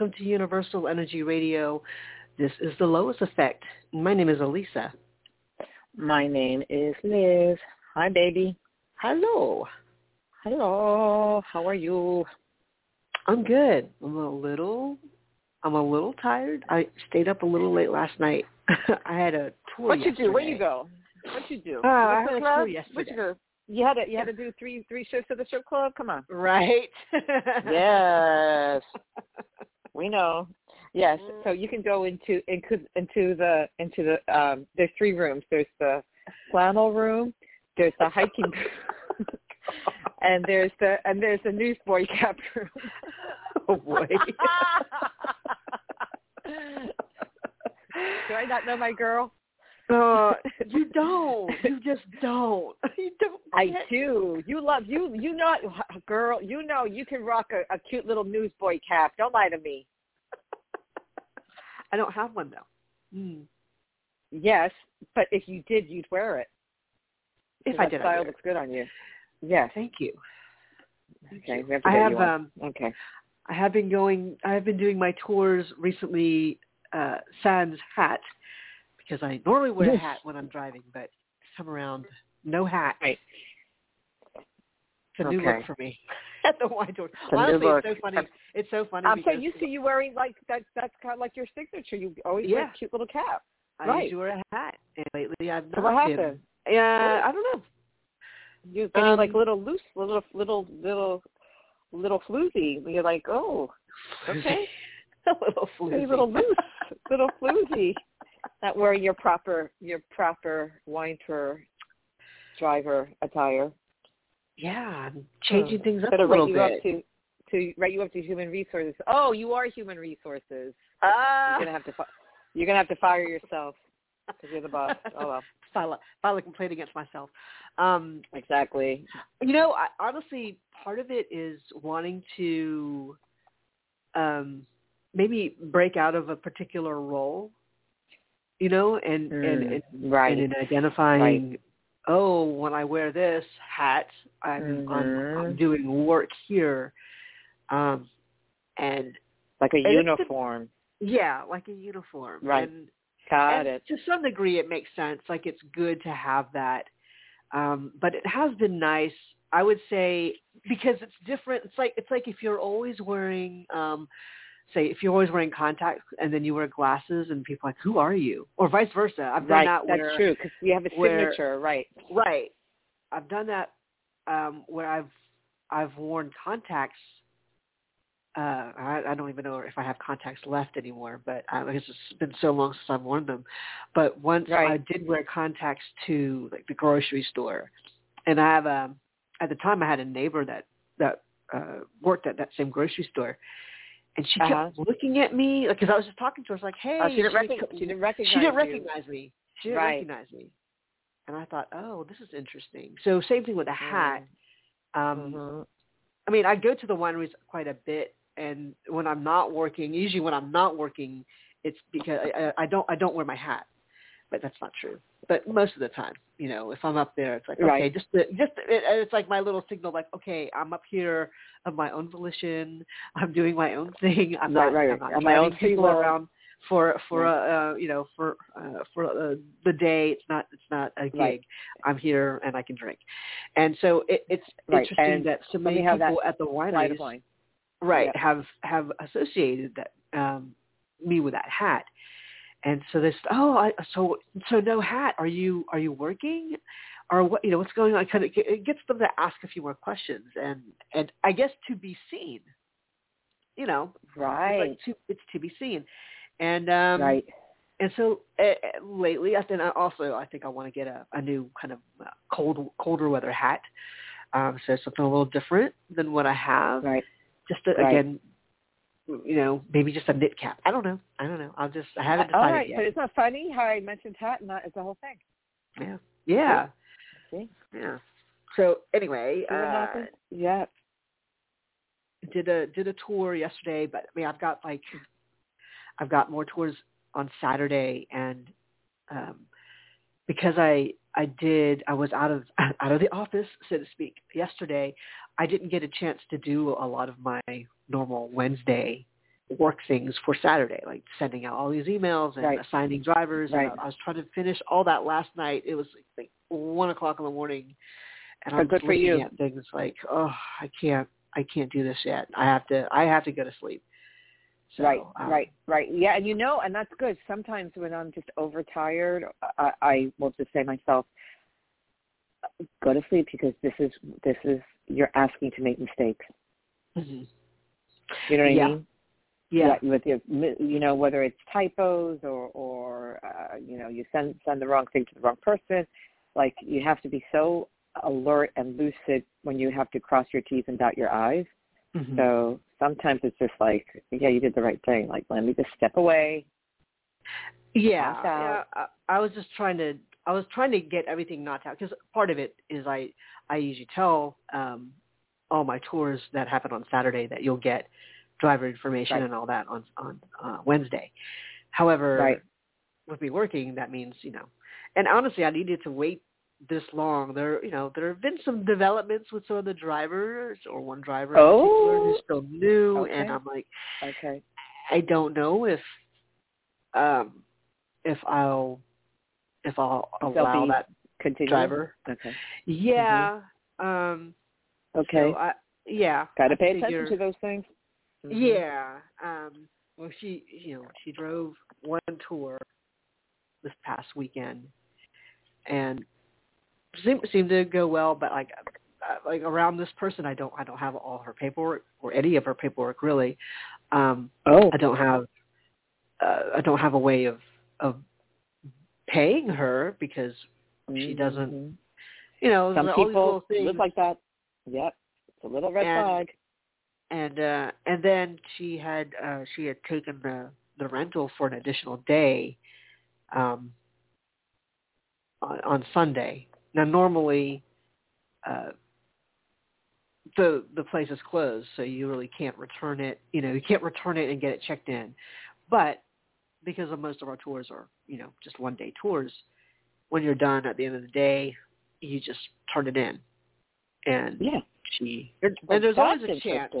Welcome to Universal Energy Radio. This is the Lois Effect. My name is Alyssa. My name is Liz. Hi, baby. Hello. Hello. How are you? I'm good. I'm a little. I'm a little tired. I stayed up a little late last night. I had a tour. What you do? Where you go? What you do? Uh, I had a club? tour What yesterday. you do? You had to you had to do three three shifts at the strip club. Come on. Right. Yes, we know. Yes, Mm. so you can go into into into the into the um. There's three rooms. There's the flannel room. There's the hiking. room, and there's the and there's the newsboy cap room. oh boy. Do I not know my girl? Uh, you don't. You just don't. You don't. I do. You love you. You know, girl. You know you can rock a, a cute little newsboy cap. Don't lie to me. I don't have one though. Mm. Yes, but if you did, you'd wear it. If I did, I style would. looks good on you. Yes. Thank you. Okay. We have to I have you um Okay. I have been going I have been doing my tours recently uh sans hat because I normally wear a hat when I'm driving, but this time around no hat. Right. It's a new Okay. look for me at the wine tour. a new Honestly, look. it's so funny. It's so funny I'm so because used to you wearing like that. That's kind of like your signature. You always wear a cute little cap. I right. usually wear a hat, and lately I've So not what been. happened? Yeah, I don't know. You're getting Um, like little loose, little little little little floozy. You're like, oh, okay. a little Hey, floozy. little loose, little floozy. Not wearing your proper your proper wine tour driver attire. Yeah, I'm changing things up Better a little you bit. to to write you up to human resources. Oh, you are human resources. Ah. You're gonna have to fi- you're gonna have to fire yourself because you're the boss. Oh well, file a, file a complaint against myself. Um, exactly. you know, I, honestly, part of it is wanting to um, maybe break out of a particular role, you know, and and, and, right. and in identifying, oh, when I wear this hat, I'm, I'm, I'm Mhm. doing work here, um, and like a and it's the- uniform. yeah, like a uniform, Right. And, Got and it. To some degree, it makes sense. Like it's good to have that, um, but it has been nice. I would say because it's different. It's like it's like if you're always wearing, um, say, if you're always wearing contacts and then you wear glasses, and people are like, "Who are you?" Or vice versa. I've done Right. that. That's where, true because you have a where- signature. Right. Right. I've done that um, where I've I've worn contacts. Uh, I, I don't even know if I have contacts left anymore, but I guess it's been so long since I've worn them. But once Right. I did wear contacts to like the grocery store, and I have um at the time I had a neighbor that that uh, worked at that same grocery store, and she kept Uh-huh. looking at me because I was just talking to her. I was like, "Hey," Oh, she didn't recognize. co- She didn't recognize. she didn't you. me. She didn't Right. recognize me. And I thought, oh, this is interesting. So same thing with the hat. Um, Mhm. I mean, I go to the wineries quite a bit, and when I'm not working, usually when I'm not working, it's because I- I don't I don't wear my hat. But that's not true. But most of the time, you know, if I'm up there, it's like okay, Right. just the, just it, it's like my little signal, like okay, I'm up here of my own volition. I'm doing my own thing. I'm Right, not, right, I'm not on my own people around for for Right. uh, you know for uh, for uh, the day. It's not it's not a gig. Right. I'm here and I can drink, and so it, it's Right, interesting and that so many have people at the wineries right Yeah. have have associated that um me with that hat and so this oh I, so so no hat are you are you working or what you know what's going on kind of it gets them to ask a few more questions and and i guess to be seen you know Right. it's like to it's to be seen and um right. and so uh, lately i think I also i think i want to get a, a new kind of uh, cold colder weather hat um so something a little different than what i have Right. just to, Right. again, you know, maybe just a knit cap. I don't know. I don't know. I'll just I haven't decided right, yet. but it's not funny how I mentioned hat and that is the whole thing. yeah. Yeah. See? Yeah. So anyway, uh. Yeah. did a did a tour yesterday, but I mean I've got like I've got more tours on Saturday, and um, because I I did I was out of out of the office so to speak yesterday, I didn't get a chance to do a lot of my normal Wednesday work things for Saturday, like sending out all these emails and Right. assigning drivers. Right. I was trying to finish all that last night. It was like one o'clock in the morning, and I'm good for looking you. at things like, oh, I can't, I can't do this yet. I have to, I have to go to sleep. So, right, um, right, right. Yeah, and you know, and that's good. Sometimes when I'm just overtired, I, I will just say myself, go to sleep because this is this is you're asking to make mistakes. mhm. You know what Yeah. I mean? Yeah. with your you know whether it's typos or or uh, you know you send send the wrong thing to the wrong person like you have to be so alert and lucid when you have to cross your t's and dot your i's Mhm. so sometimes it's just like yeah you did the right thing like let me just step away Yeah, yeah. I, I was just trying to I was trying to get everything knocked out because part of it is I I usually tell um all my tours that happen on Saturday that you'll get driver information Right. and all that on on uh, Wednesday. However, Right. with me working, that means you know, and honestly, I needed to wait this long. There, you know, there have been some developments with some of the drivers or one driver Oh. who's still new, Okay. and I'm like, okay I don't know if um if I'll if I'll allow that continue driver. okay Yeah. Um okay so I yeah. got to pay figure- attention to those things Mhm. Yeah. Um well she you know, she drove one tour this past weekend and seemed seemed to go well, but like uh, like around this person I don't I don't have all her paperwork or any of her paperwork really. Um oh I don't have uh, I don't have a way of of paying her because she doesn't- Mhm. you know some there's all these little people live like that yep it's a little red And- flag and uh and then she had uh she had taken the the rental for an additional day um on, on Sunday. Now normally uh the the place is closed so you really can't return it, you know, you can't return it and get it checked in. But because of most of our tours are, you know, just one day tours, when you're done at the end of the day, you just turn it in. And yeah she and there's always a chance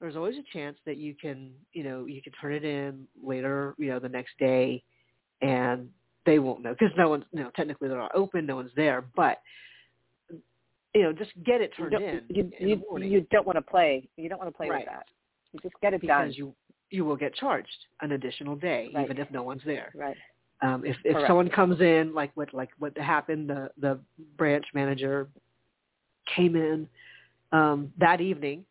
there's always a chance that you can, you know, you can turn it in later, you know, the next day, and they won't know because no one's, you know, technically they're not open, no one's there, but you know, just get it You turned don't, in you, in you, you don't want to play. You don't want to play Right. with that. You just get it done. because you you will get charged an additional day Right. even if no one's there. Right. Um, if if Correct. someone comes in like what like what happened, the the branch manager came in um, that evening,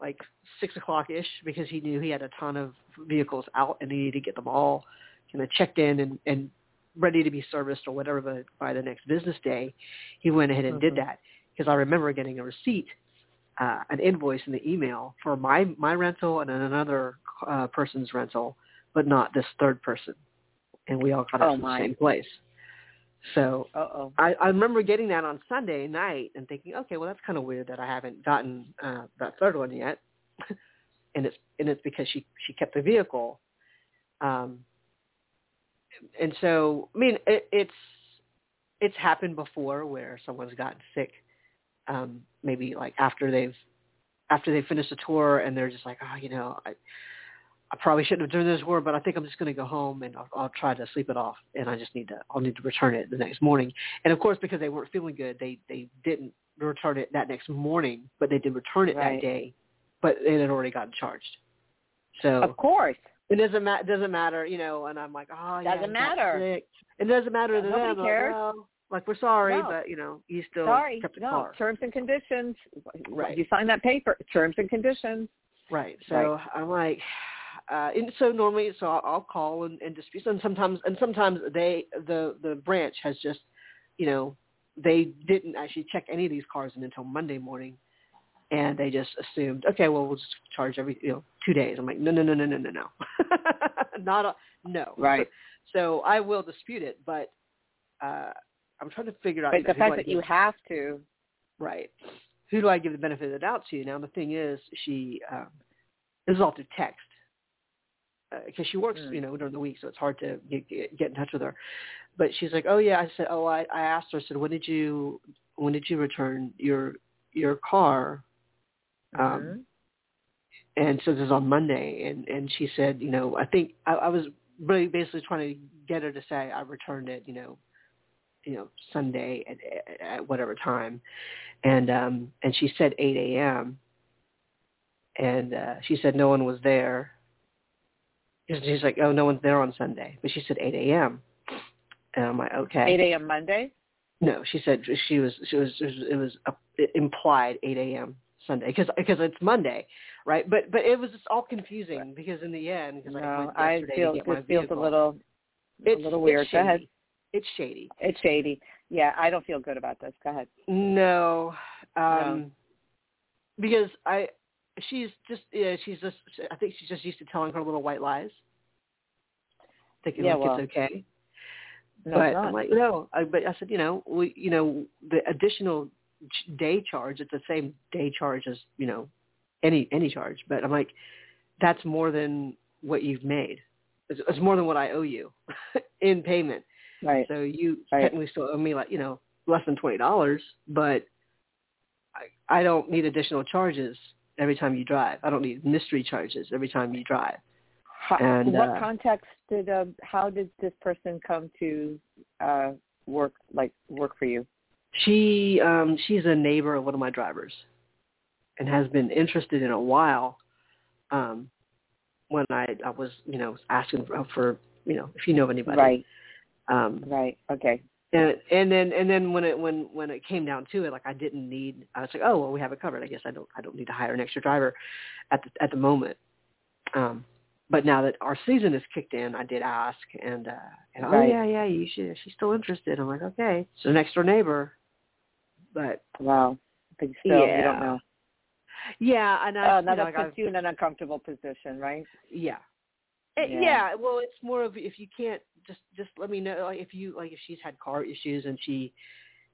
like six o'clock ish, because he knew he had a ton of vehicles out and he needed to get them all kind of checked in and and ready to be serviced or whatever by, by the next business day. He went ahead and did Mhm. that because I remember getting a receipt, uh, an invoice in the email for my my rental and then another uh, person's rental, but not this third person, and we all got it Oh, from the same place. So Uh oh. I, I remember getting that on Sunday night and thinking, okay, well that's kind of weird that I haven't gotten uh, that third one yet, and it's and it's because she she kept the vehicle, um, and so I mean it, it's it's happened before where someone's gotten sick, um, maybe like after they've after they finish a tour and they're just like, oh, you know, I I probably shouldn't have done this tour, but I think I'm just going to go home and I'll, I'll try to sleep it off, and I just need to I'll need to return it the next morning. And of course, because they weren't feeling good, they they didn't return it that next morning, but they did return it Right. that day, but it had already gotten charged. So Of course. it doesn't matter. Doesn't matter, you know. And I'm like, oh, yeah, Doesn't got matter. It doesn't matter to Nobody them. Like, cares. well, like we're sorry, No. but you know, you still Sorry. kept the No. car. Terms and conditions. Right. You sign that paper. Terms and conditions. Right. So I'm like, uh, and so normally, so I'll, I'll call and, and dispute. And sometimes, and sometimes they, the the branch has just, you know, they didn't actually check any of these cars in until Monday morning, and they just assumed, okay, well, we'll just charge every, you know, two days. I'm like, no, no, no, no, no, no, no, not a no. Right. So I will dispute it, but uh, I'm trying to figure out But the fact that you have to. Right. who do I give the benefit of the doubt to? Now the thing is, she um, this is all through text because uh, she works, Mm. you know, during the week, so it's hard to get, get in touch with her. But she's like, oh yeah, I said, oh, I, I asked her, I said, when did you when did you return your your car? Um, Mhm. and so this is on Monday, and and she said, you know, I think I, I was really basically trying to get her to say I returned it, you know, you know, Sunday at, at whatever time, and um and she said 8 a.m. and uh she said no one was there. And She's like, oh, no one's there on Sunday, but she said 8 a.m. And I'm like, okay. 8 a.m. Monday. No, she said she was she was it was it implied 8 a.m. Sunday because because it's Monday, right? But but it was just all confusing because in the end, because I No, I yesterday feel to get my this feels a little it's, a little weird. It's Go ahead. It's shady. It's shady. Yeah, I don't feel good about this. Go ahead. No, um, No. because I she's just yeah she's just I think she's just used to telling her little white lies, thinking Yeah, like well, it's okay. No, but. I'm like, no. I, but I said, you know, we, you know, the additional day charge, it's the same day charge as, you know, any any charge. But I'm like, that's more than what you've made. It's, it's more than what I owe you in payment. right. So you Right. technically still owe me like, you know, less than twenty dollars, but I, I don't need additional charges every time you drive. I don't need mystery charges every time you drive. How, And, what uh, context did uh, how did this person come to uh work like work for you? She um she's a neighbor of one of my drivers and has been interested in a while um when I I was, you know, asking for, for you know, if you know anybody. Right. Um Right. Okay. And and then and then when it when when it came down to it like I didn't need I was like, "Oh, well we have it covered. I guess I don't I don't need to hire an extra driver at the at the moment." Um but now that our season has kicked in, I did ask and uh and oh yeah, yeah, you should she's still interested. I'm like, "Okay." So next door neighbor. But Wow. But still, you don't know. Yeah, and I, Oh, you know, that like puts I've- you in an uncomfortable position, right? yeah. Yeah. yeah. well, it's more of if you can't just just let me know like if you like if she's had car issues and she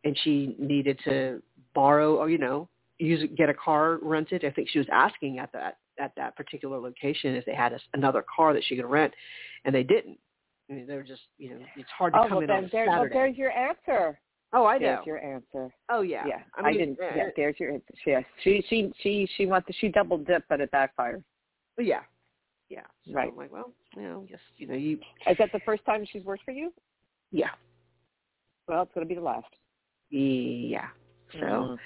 and she needed to borrow or you know use get a car rented. I think she was asking at that at that particular location if they had a, another car that she could rent, and they didn't. I mean, they were just you know it's hard to Oh, come well in on there, well, Saturday. there's your answer. oh, I know. There's your answer. oh yeah. Yeah, I mean, didn't. eh, Yeah, there's your answer. Yes, she she she she wants to, she double dipped, but it backfired. yeah. Yeah. So Right. I'm like, well, you know, just you know, you Is that the first time she's worked for you? yeah. Well, it's going to be the last. Yeah. So Mm.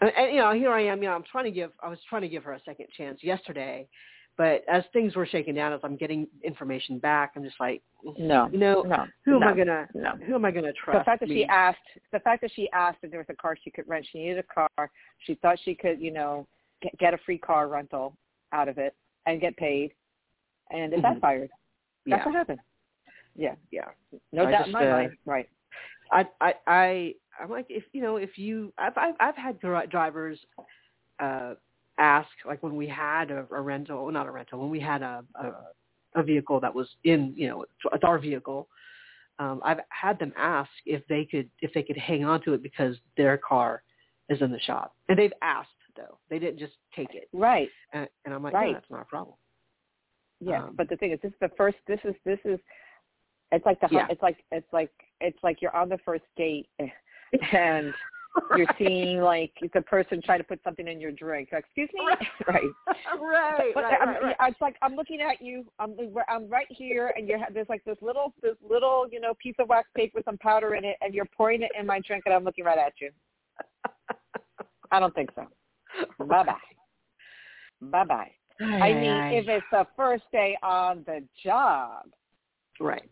and, and you know, here I am. You know, I'm trying to give. I was trying to give her a second chance yesterday, but as things were shaking down, as I'm getting information back, I'm just like, no, you know, no, who am no, I gonna, no. who am I gonna trust? The fact that I she asked, the fact that she asked if there was a car she could rent, she needed a car. She thought she could, you know, get, get a free car rental out of it and get paid, and it Mhm. backfired. That's yeah, what happened. Yeah, yeah. no I doubt just, in my uh, mind. Right. I, I, I, I'm like, if you know, if you, I've, I've, I've had drivers uh ask, like when we had a, a rental, not a rental, when we had a, a, a vehicle that was in, you know, it's our vehicle. Um, I've had them ask if they could, if they could hang on to it because their car is in the shop, and they've asked though. They didn't just take it, Right. and, and I'm like, Right. no, that's not a problem. Yeah, Um, but the thing is, this is the first. This is this is. It's like the. Yeah. It's like it's like it's like you're on the first date, and you're seeing like the person trying to put something in your drink. Excuse me. right. right, But right, I'm, right, right. it's like I'm looking at you. I'm I'm right here, and you have there's like this little this little you know piece of wax paper with some powder in it, and you're pouring it in my drink, and I'm looking right at you. I don't think so. Bye bye. Bye bye. I mean, Aye, if it's the first day on the job, right,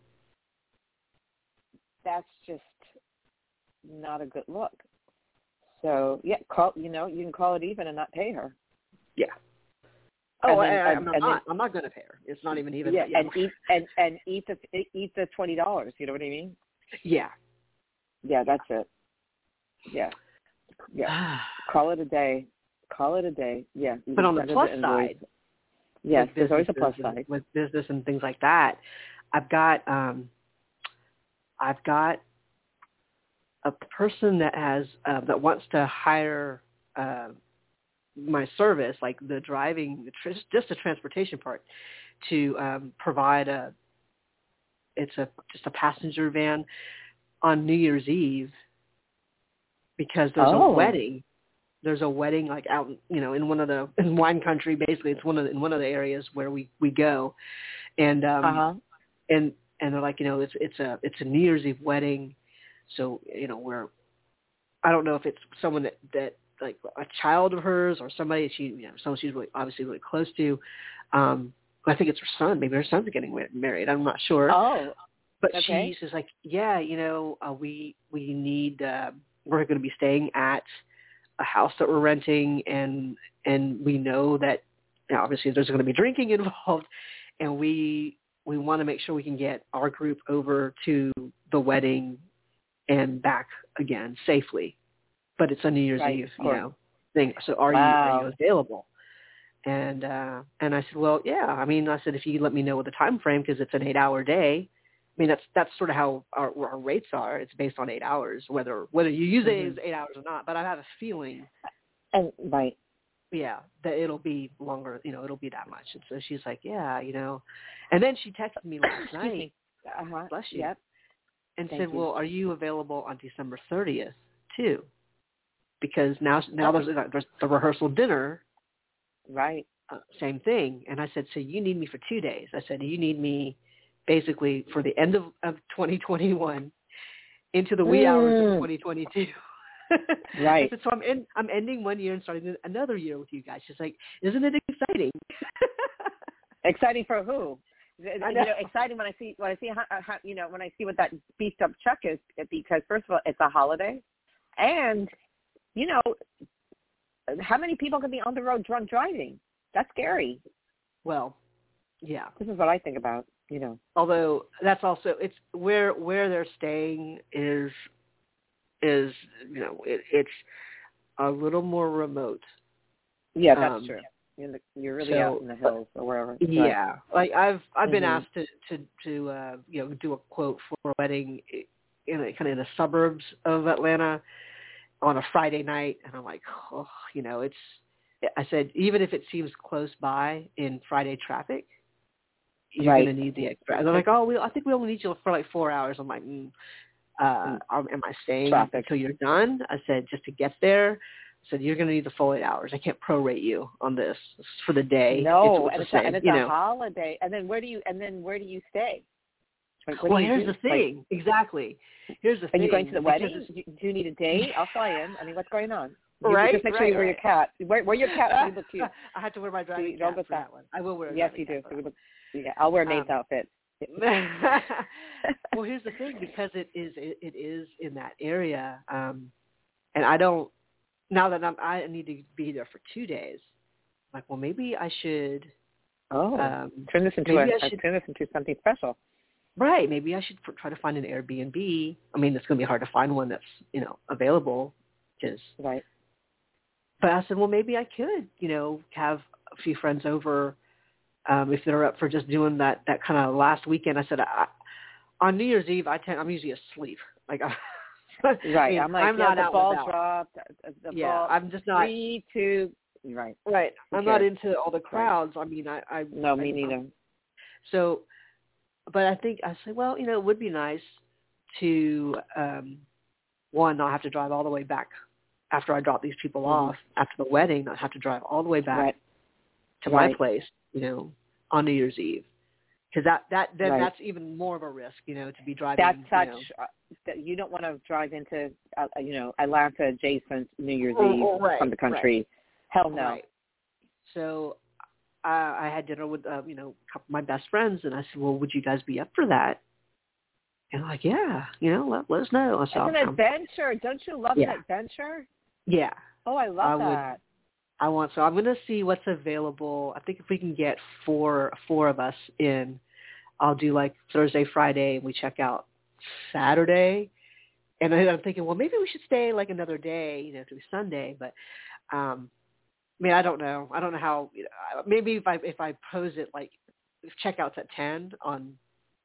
that's just not a good look. So yeah, call you know you can call it even and not pay her. yeah. And Oh, then- I, and- I'm and then- not. I'm not going to pay her. It's not even even. yeah, and eat and and eat the eat the twenty dollars. You know what I mean? yeah. Yeah, that's it. Yeah, yeah. Call it a day. Call it a day. Yeah. but on the plus side, yes, there's always a plus side. with business and things like that. I've got um, I've got a person that has uh, that wants to hire uh, my service, like the driving, the tr- just the transportation part, to um, provide a it's a just a passenger van on New Year's Eve because there's Oh. a wedding. There's a wedding like out, you know, in one of the in wine country. Basically, it's one of the, in one of the areas where we we go, and um, Uh huh. and and they're like, you know, it's it's a it's a New Year's Eve wedding, so you know we're, I don't know if it's someone that that like a child of hers or somebody she you know someone she's really obviously really close to, um, I think it's her son. Maybe her son's getting married. I'm not sure. Oh. But Okay. she's just like, yeah, you know, uh, we we need uh, we're going to be staying at a house that we're renting, and and we know that you know, obviously there's going to be drinking involved, and we we want to make sure we can get our group over to the wedding and back again safely. But it's a New Year's Right, Eve, you know, thing. So are you are you available? And uh and I said, well, yeah. I mean, I said if you let me know the time frame because it's an eight hour day. I mean, that's that's sort of how our, our rates are. It's based on eight hours, whether whether you use it Mhm. as eight hours or not. But I have a feeling, And right. yeah, that it'll be longer. You know, it'll be that much. And so she's like, yeah, you know. And then she texted me last night. Uh huh. Bless you. Yep. and Thank said, you. well, are you available on December thirtieth too? Because now now there's there's the rehearsal dinner Right. uh, same thing. And I said, so you need me for two days. I said, you need me basically for the end of, of 2021 into the wee hours of Mm. 2022. Right. So I'm in, I'm ending one year and starting another year with you guys. She's like, isn't it exciting? Exciting for who? You know, exciting when I see when I see how, how you know when I see what that beefed up truck is because first of all it's a holiday, and you know how many people can be on the road drunk driving? That's scary. well, yeah. This is what I think about. You know. Although that's also it's where where they're staying is is you know it, it's a little more remote. Yeah, that's Um, true. You're, the, you're really so- out in the hills or wherever. Right. Yeah, like I've I've been Mhm. asked to to to uh, you know do a quote for a wedding in a, kind of in the suburbs of Atlanta on a Friday night, and I'm like, oh, you know, it's. I said even if it seems close by in Friday traffic, you're Right. going to need the extra. And they're like, oh, we I think we only need you for like four hours. I'm like, mm, uh, am am I staying Traffic. until you're done? I said just to get there. I said you're going to need the full eight hours. I can't prorate you on this. For the day. No, it's, and it's, a, and it's you a know. holiday. And then where do you and then where do you stay? Like, well, here's do? the thing. exactly. Here's the Are thing. you going to the wedding? Do you, do you need a date? I'll fly in. I mean, what's going on? You- Right, Just make sure right, you wear your cat. Wear, wear your cat. You look cute. I had to wear my driving don't cap for that- one. I will wear. A Yes, you do. So look, yeah, I'll wear Nate's Um, outfit. well, here's the thing because it is it, it is in that area, um, and I don't now that I'm I need to be there for two days. I'm like, well, maybe I should. oh, Um, turn this into a, should- turn this into something special. right. Maybe I should try to find an Airbnb. I mean, it's going to be hard to find one that's you know available because Right. but I said, well, maybe I could, you know, have a few friends over um, if they're up for just doing that that kind of last weekend. I said, I, on New Year's Eve, I tend, I'm usually asleep. Like, I, Right. I'm like, I'm yeah, not the out ball about. dropped. uh, The Yeah, ball. I'm just not Three, two. Right. right. I'm not into all the crowds. I mean, I, I No, I- me neither. So, but I think I say, well, you know, it would be nice to um, one not have to drive all the way back after I drop these people Mhm. off after the wedding, not have to drive all the way back Right. to my place, you know, on New Year's Eve. Because that that then Right. that's even more of a risk, you know, to be driving. That's you such. know. Uh, that you don't want to drive into, uh, you know, Atlanta adjacent New Year's Oh, Eve oh, right, from the country. Hell no. Right. So I, I had dinner with uh, you know a couple of my best friends, and I said, "Well, would you guys be up for that?" And they're like, "Yeah, you know, let, let us know." I It's an "I'm- adventure. Don't you love Yeah. an adventure? "Yeah, Oh, I love I would- that. I want." So I'm going to see what's available. I think if we can get four four of us in, I'll do like Thursday, Friday, and we check out Saturday. And then I'm thinking, well, maybe we should stay like another day, you know, through Sunday. But um, I mean, I don't know. I don't know how. You know, maybe if I if I pose it like if checkouts at ten on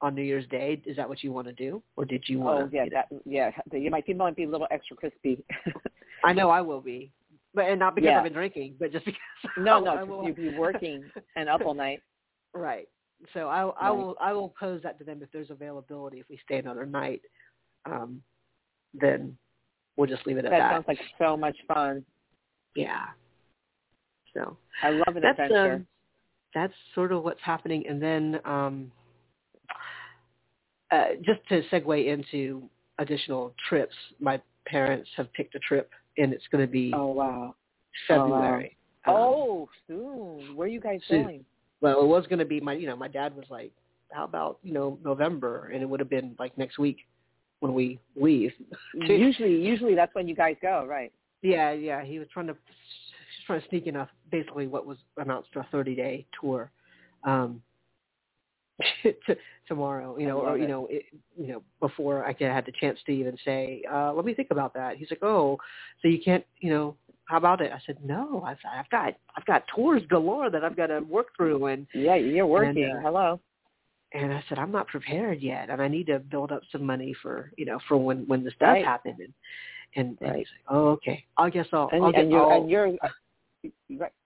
on New Year's Day, is that what you want to do, or did you want? Oh, yeah, that, yeah. You might, people might be a little extra crispy. I know I will be. But and not because Yeah. I've been drinking, but just because. No, I no, you'd be working and up all night. Right. So I I Right. will I will pose that to them if there's availability. If we stay another night, um, then we'll just leave it at That that. sounds like so much fun. yeah. So I love an that's adventure. um, that's sort of what's happening, and then um, uh, just to segue into additional trips, my parents have picked a trip, and it's going to be oh wow. February. Um, Oh, soon. Where are you guys soon. going? well, it was going to be my, you know, my dad was like, how about, you know, November? And it would have been like next week when we leave. usually, usually that's when you guys go, right? Yeah, yeah. He was trying to, he was trying to sneak in a, basically what was announced a 30 day tour, um, tomorrow, you know, or, you it. know, it, you know, before I had the chance to even say, uh, let me think about that. He's like, oh, so you can't, you know, how about it? I said, no, I've, I've got, I've got tours galore that I've got to work through. And, Yeah, you're working. uh, Hello. and I said, I'm not prepared yet, and I need to build up some money for you know for when when this does Right. happen. And and, and he's like, oh, okay, I guess I'll, And, I'll get and you're all and you're right,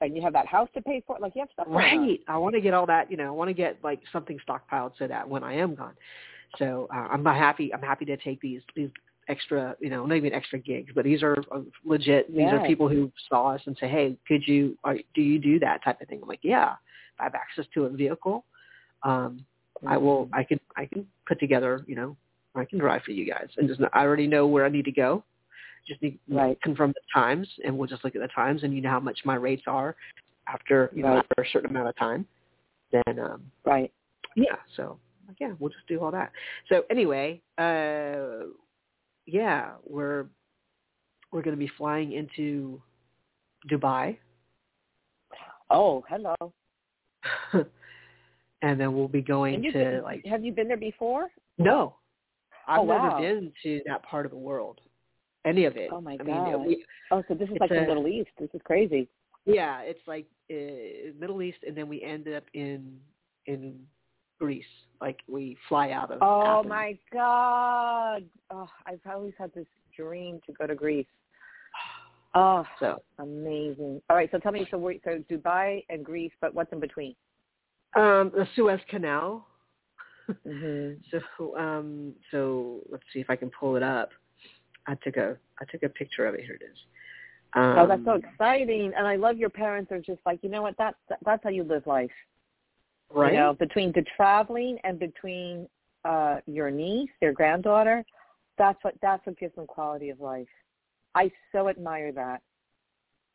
and you have that house to pay for. Like you have stuff right. I want to get all that, you know, I want to get like something stockpiled so that when I am gone, so uh, I'm not happy. I'm happy to take these these extra, you know, not even extra gigs, but these are uh, legit. These are people who saw us and say, hey, could you, are, do you do that type of thing? I'm like, yeah, I have access to a vehicle. Um, I will. I can. I can put together. You know, I can drive for you guys, and just I already know where I need to go. Just need to Right. confirm the times, and we'll just look at the times, and you know how much my rates are after you know Right. after a certain amount of time. Then um, Right. yeah, so like, yeah, we'll just do all that. So anyway, uh, yeah, we're we're going to be flying into Dubai, Oh, hello. and then we'll be going to been, like have you been there before? No, I've Oh, never wow. been to that part of the world, any of it. Oh, my I God. mean, we, Oh, so this is like the Middle East. This is crazy. yeah, it's like uh, Middle East, and then we ended up in in Greece. Like we fly out of. Oh Athens. my God. Oh, I've always had this dream to go to Greece. Oh, So, amazing. All right, so tell me, so wait, so Dubai and Greece, but what's in between? um, the Suez Canal. Mm-hmm. So, um, so let's see if I can pull it up. I took a I took a picture of it. Here it is. Um, oh, that's so exciting, and I love your parents are just like, you know what? That's that's how you live life. right. You know, between the traveling and between uh your niece, their granddaughter, that's what that's what gives them quality of life. I so admire that.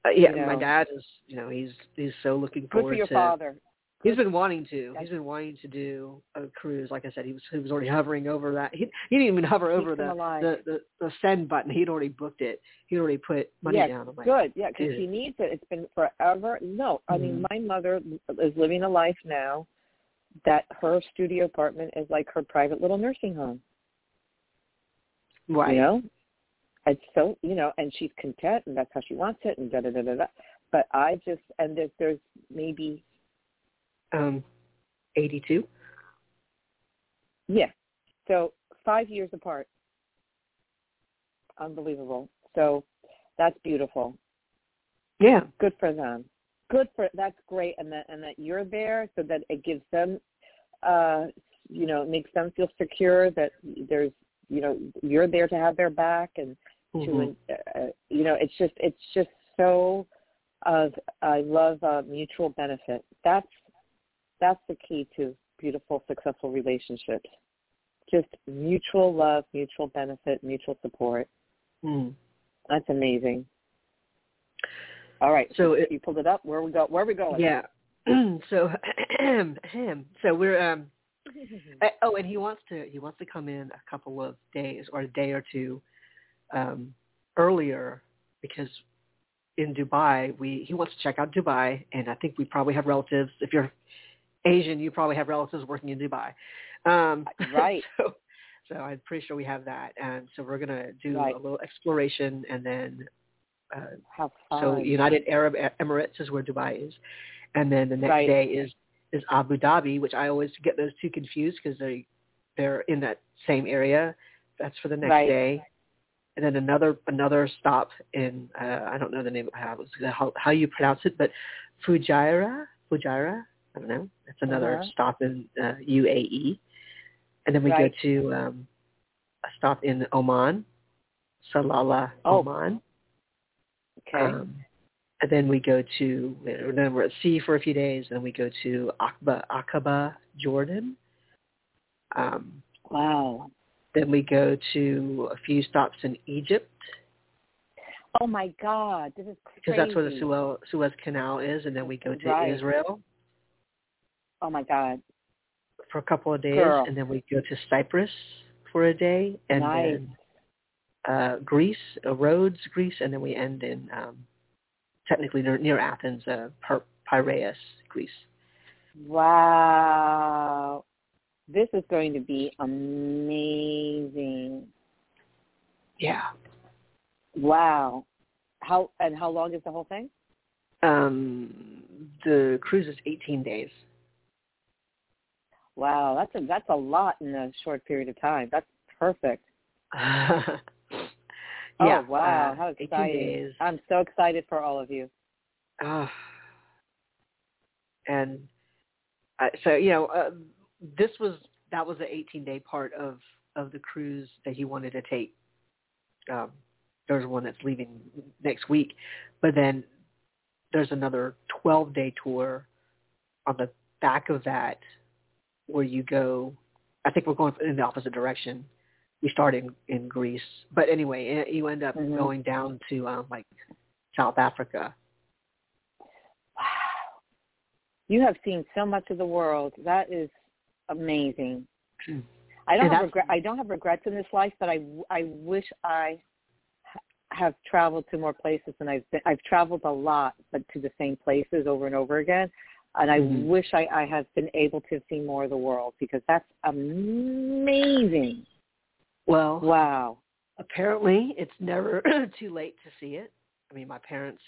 Uh, yeah, you my dad is. You know, he's he's so looking forward. Good for your to. father. He's been wanting to. He's been wanting to do a cruise. Like I said, he was he was already hovering over that. He he didn't even hover over the, the the the send button. He'd already booked it. He'd already put money yeah, down. Like, good. Yeah, because he needs it. It's been forever. No, I mean, Mhm. my mother is living a life now that her studio apartment is like her private little nursing home. right. You know, it's so you know, and she's content, and that's how she wants it, and da da da da. da. But I just and there's there's maybe Um, eighty-two. yeah, so five years apart. Unbelievable. So that's beautiful. Yeah. good for them. Good for that's great, and that and that you're there, so that it gives them, uh, you know, makes them feel secure that there's, you know, you're there to have their back, and Mhm. to, uh, you know, it's just it's just so. Uh, I love uh, mutual benefit. That's that's the key to beautiful, successful relationships. Just mutual love, mutual benefit, mutual support. Mm. That's amazing. All right. So it- you pulled it up. Where we go? Where are we going? Yeah. so him. So we're um. uh, Oh, and he wants to he wants to come in a couple of days or a day or two um, earlier because in Dubai we he wants to check out Dubai and I think we probably have relatives. If you're Asian, you probably have relatives working in Dubai. Um, Right. So, so I'm pretty sure we have that, and so we're gonna do Right. a little exploration and then. Uh, Have fun. so United Arab Emirates is where Dubai is, and then the next Right. day is is Abu Dhabi, which I always get those two confused because they they're in that same area. That's for the next Right. day, and then another another stop in uh, I don't know the name of how how, how you pronounce it, but Fujairah, Fujairah. I don't know. That's another Uh-huh. stop in uh, UAE, and then we Right. go to um, a stop in Oman, Salalah, Oh. Oman. Okay. Um, and then we go to then we're at sea for a few days, and then we go to Aqaba, Aqaba, Jordan. Um, wow. then we go to a few stops in Egypt Oh my God, this is crazy. because that's where the Suez, Suez Canal is, and then we go to Right. Israel Oh my God. for a couple of days, Girl. and then we go to Cyprus for a day, and Nice. then uh, Greece, uh, Rhodes, Greece, and then we end in um, technically near, near Athens, uh, Pir- Piraeus, Greece. Wow. This is going to be amazing. Yeah. Wow. How and how long is the whole thing? Um, the cruise is 18 days. Wow, that's a that's a lot in a short period of time. That's perfect. yeah. oh wow, uh, how exciting. I'm so excited for all of you. Uh, and uh, so you know, uh, this was that was the 18 day part of of the cruise that he wanted to take. Um, there's one that's leaving next week, but then there's another 12 day tour on the back of that where you go. I think we're going in the opposite direction. We start in in Greece, but anyway, eh, you end up Mhm. going down to um, like South Africa. Wow. You have seen so much of the world. That is amazing. Hmm. I don't And have regret. I don't have regrets in this life, but I I wish I have traveled to more places and I've been. I've traveled a lot, but to the same places over and over again. And I Mhm. wish I, I have been able to see more of the world because that's amazing. Well, Wow. apparently it's never too late to see it. I mean, my parents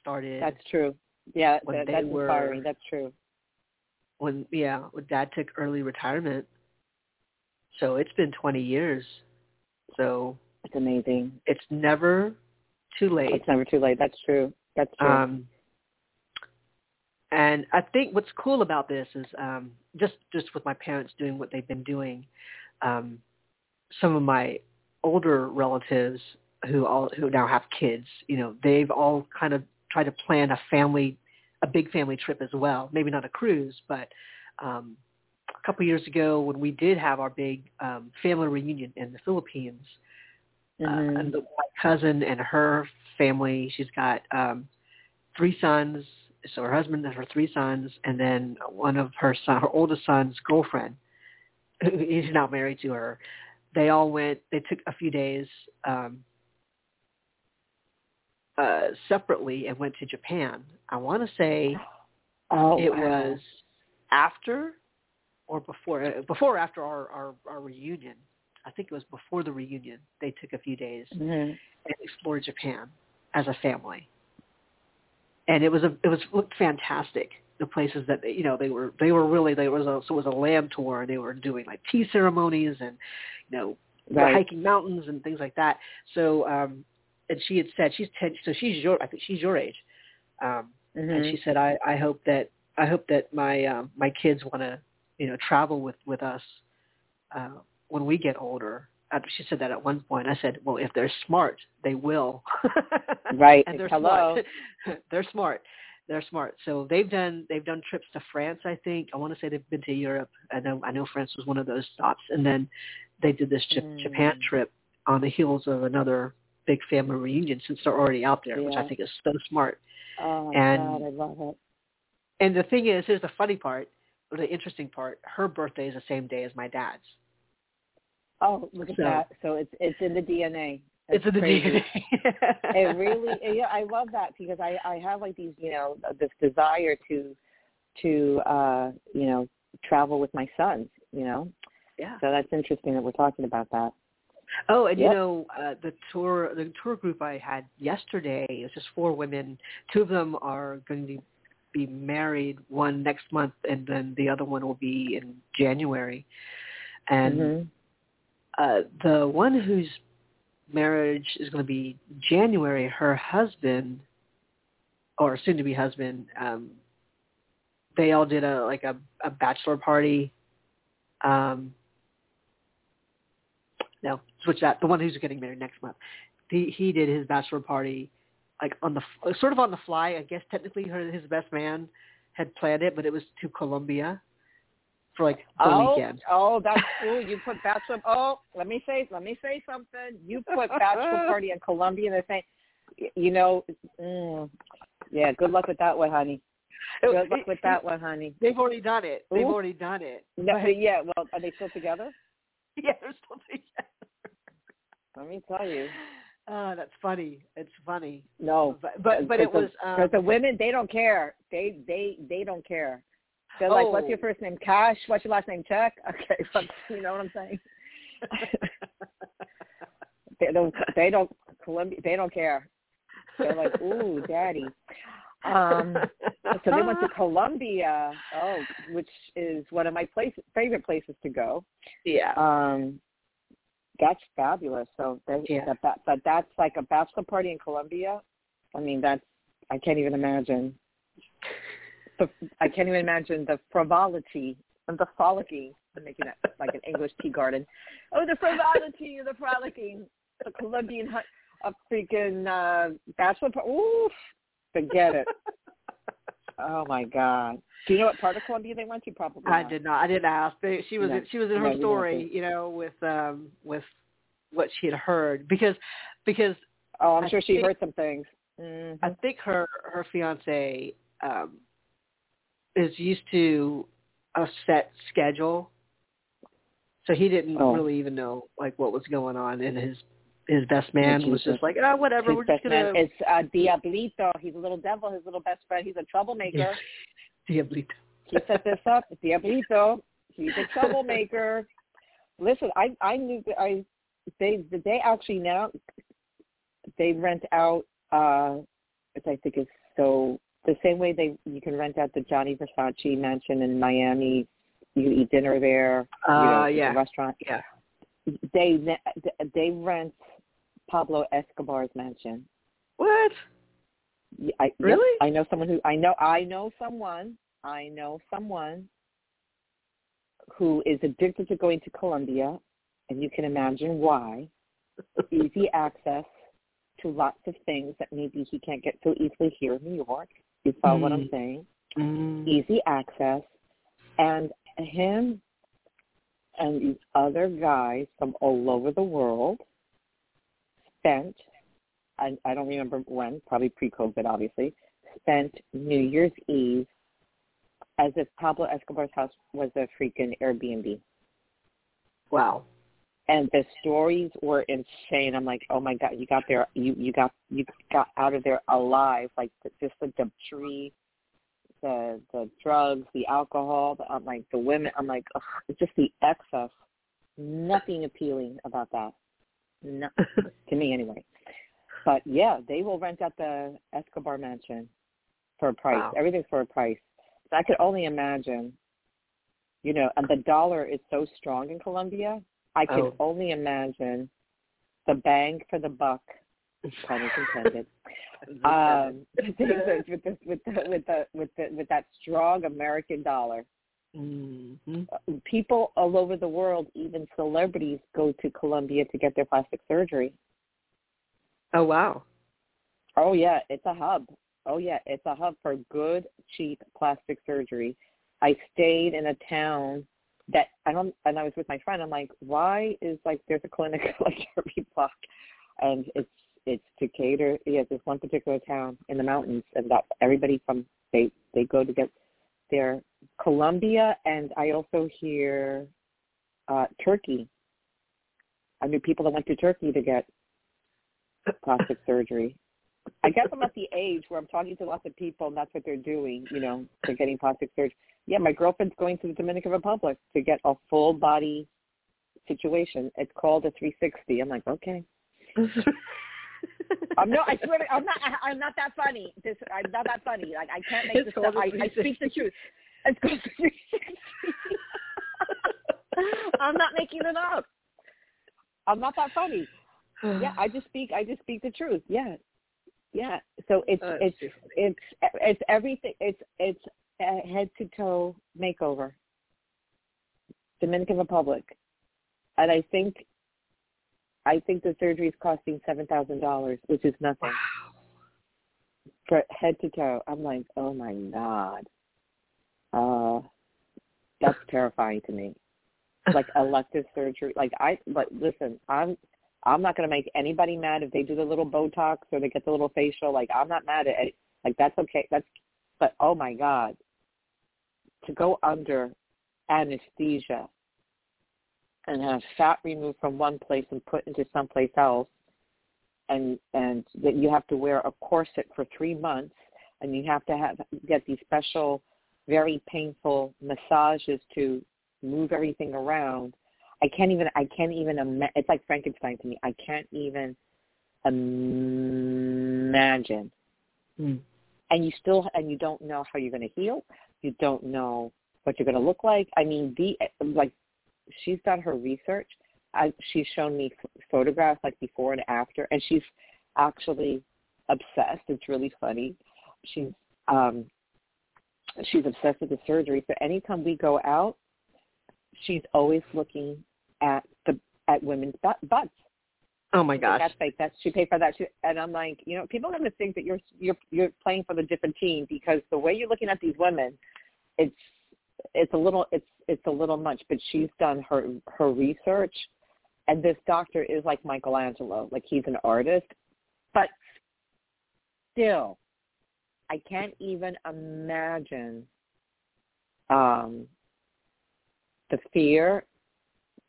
started That's true. Yeah, When that, they that's were- inspiring. That's true. when yeah, when dad took early retirement. So it's been 20 years. So It's amazing. it's never too late. It's never too late. That's true. That's true. Um, and I think what's cool about this is um, just just with my parents doing what they've been doing. Um, some of my older relatives who all who now have kids, you know, they've all kind of tried to plan a family, a big family trip as well. Maybe not a cruise, but um, a couple years ago when we did have our big um, family reunion in the Philippines, uh, Mhm. and the, my cousin and her family. She's got um, three sons. So her husband and her three sons, and then one of her son, her oldest son's girlfriend, who he's now married to her. They all went. They took a few days um, uh, separately and went to Japan. I want to say oh, it wow. was after or before uh, before or after our, our our reunion. I think it was before the reunion. They took a few days Mhm. and explored Japan as a family. And it was a it was looked fantastic. The places that you know they were they were really there was a so it was a lamb tour and they were doing like tea ceremonies and you know Right. hiking mountains and things like that. So um and she had said she's ten so she's your I think she's your age. Um and Mhm. she said I I hope that I hope that my um my kids want to you know travel with with us uh when we get older she said that at one point i said well if they're smart they will Right. and they're Hello. smart they're smart they're smart so they've done they've done trips to france i think i want to say they've been to europe i know i know france was one of those stops and then they did this Jap- Mm. japan trip on the heels of another big family reunion since they're already out there which i think is so smart Oh my And- God, I love it. and the thing is, here's the funny part, or the interesting part. Her birthday is the same day as my dad's. Oh, look at So- that. So it's it's in the DNA. it's in the crazy. DNA. it really yeah i love that because i i have like these you know this desire to to uh you know travel with my sons you know Yeah. so that's interesting that we're talking about that Oh, and you know, uh, the tour the tour group I had yesterday it was just four women. Two of them are going to be married. One next month, and then the other one will be in January. And Mhm. Uh, the one whose marriage is going to be January, her husband, or soon to be husband, um, they all did a like a, a bachelor party. Um, no, switch that. The one who's getting married next month. He he did his bachelor party like on the sort of on the fly. I guess technically her his best man had planned it, but it was to Colombia for like the oh, weekend. Oh, that's cool. You put bachelor. Oh, let me say, let me say something. You put bachelor party in Colombia, and they're saying, you know, mm, yeah. Good luck with that one, honey. Good luck with that one, honey. They've already done it. They've Ooh. already done it. No, yeah. Well, are they still together? Yeah, they're still together. Let me tell you. Oh, that's funny. It's funny. No, but but, but it was because um, the women they don't care. They they they don't care. They're like, what's your Oh. first name? Cash. What's your last name? Check. Okay, but you know what I'm saying. they don't. They don't. Colombia. They don't care. They're like, ooh, daddy. Um, so they went to Colombia. Oh, which is one of my place favorite places to go. yeah. Um, that's fabulous. So they, Yeah. that, that, but that's like a bachelor party in Colombia. I mean, that's I can't even imagine. The, I can't even imagine the frivolity and the frolicking. I'm making that like an English tea garden. Oh, the frivolity and the frolicking. The Colombian, a freaking uh, bachelor party. Ooh, forget it. Oh my God. Do you know what part of Colombia they went to? Probably. I did not. I didn't ask. They, she was No. in, she was in her didn't story, you know, with um with what she had heard because because Oh, I'm I sure she think- heard some things. Mhm. I think her her fiance um is used to a set schedule, so he didn't Oh. really even know like what was going on, and his his best man was just like, oh, whatever, His we're just gonna man is uh, Diablito. He's a little devil. His little best friend. He's a troublemaker. Diablito. he set this up. Diablito. He's a troublemaker. Listen, I I knew that I they they actually now they rent out uh which I think is so the same way they you can rent out the Gianni Versace mansion in Miami. You eat dinner there. you know, Uh, yeah. a restaurant. Yeah. They they rent Pablo Escobar's mansion. What? I, yes, Really? I know someone who I know. I know someone. I know someone who is addicted to going to Colombia, and you can imagine why. Easy access to lots of things that maybe he can't get so easily here in New York. You follow what I'm Mm. saying? Mm. Easy access, and him and these other guys from all over the world spent. I, I don't remember when, probably pre-COVID, obviously, spent New Year's Eve as if Pablo Escobar's house was a freaking Airbnb. Wow. And the stories were insane. I'm like, oh my god, you got there, you you got you got out of there alive. Like the, just the debauchery, the the drugs, the alcohol. The, I'm like the women. I'm like, ugh, it's just the excess. Nothing appealing about that. No, to me anyway. But yeah, they will rent out the Escobar mansion for a price. Wow. Everything's for a price. So I could only imagine, you know, and the dollar is so strong in Colombia. I can Oh. only imagine the bang for the buck, pun is intended. um, with the with the with the with the with that strong American dollar. hmm Uh, People all over the world, even celebrities, go to Colombia to get their plastic surgery. Oh wow. Oh yeah, it's a hub. Oh yeah, it's a hub for good, cheap plastic surgery. I stayed in a town that I don't, and I was with my friend. I'm like, why is like there's a clinic like every block, and it's it's to cater. Yeah, this one particular town in the mountains, and that everybody from they they go to get their Colombia, and I also hear uh Turkey. I knew people that went to Turkey to get plastic surgery. I guess I'm at the age where I'm talking to lots of people, and that's what they're doing. You know, they're getting plastic surgery. Yeah, my girlfriend's going to the Dominican Republic to get a full body situation. It's called a 360. I'm like, okay. I'm no, I swear, to, I'm not. I'm not that funny. This, I'm not that funny. Like I can't make It's this stuff. I, I speak the truth. It's called a 360. I'm not making it up. I'm not that funny. yeah, I just speak. I just speak the truth. Yeah, yeah. So it's Uh, it's seriously. it's it's everything. It's it's a head to toe makeover. Dominican Republic, and I think I think the surgery is costing seven thousand dollars, which is nothing wow. for head to toe. I'm like, oh my god, uh, that's terrifying to me. Like elective surgery. Like I, but listen, I'm I'm not going to make anybody mad if they do the little Botox or they get the little facial. Like I'm not mad at it. Like that's okay. That's, but oh my god, to go under anesthesia and have fat removed from one place and put into someplace else, and and that you have to wear a corset for three months, and you have to have get these special, very painful massages to move everything around. I can't even. I can't even. Ima- it's like Frankenstein to me. I can't even imagine. Hmm. And you still, and you don't know how you're going to heal. You don't know what you're going to look like. I mean, the like, she's done her research. I, she's shown me photographs like before and after, and she's actually obsessed. It's really funny. She's um, she's obsessed with the surgery. So anytime we go out, she's always looking at the at women's butt, butts. Oh my gosh. That's fake. That's she paid for that. She, and I'm like, you know, people are going to think that you're you're you're playing for the different team because the way you're looking at these women, it's it's a little it's it's a little much. But she's done her her research, and this doctor is like Michelangelo, like he's an artist, but still, I can't even imagine um, the fear,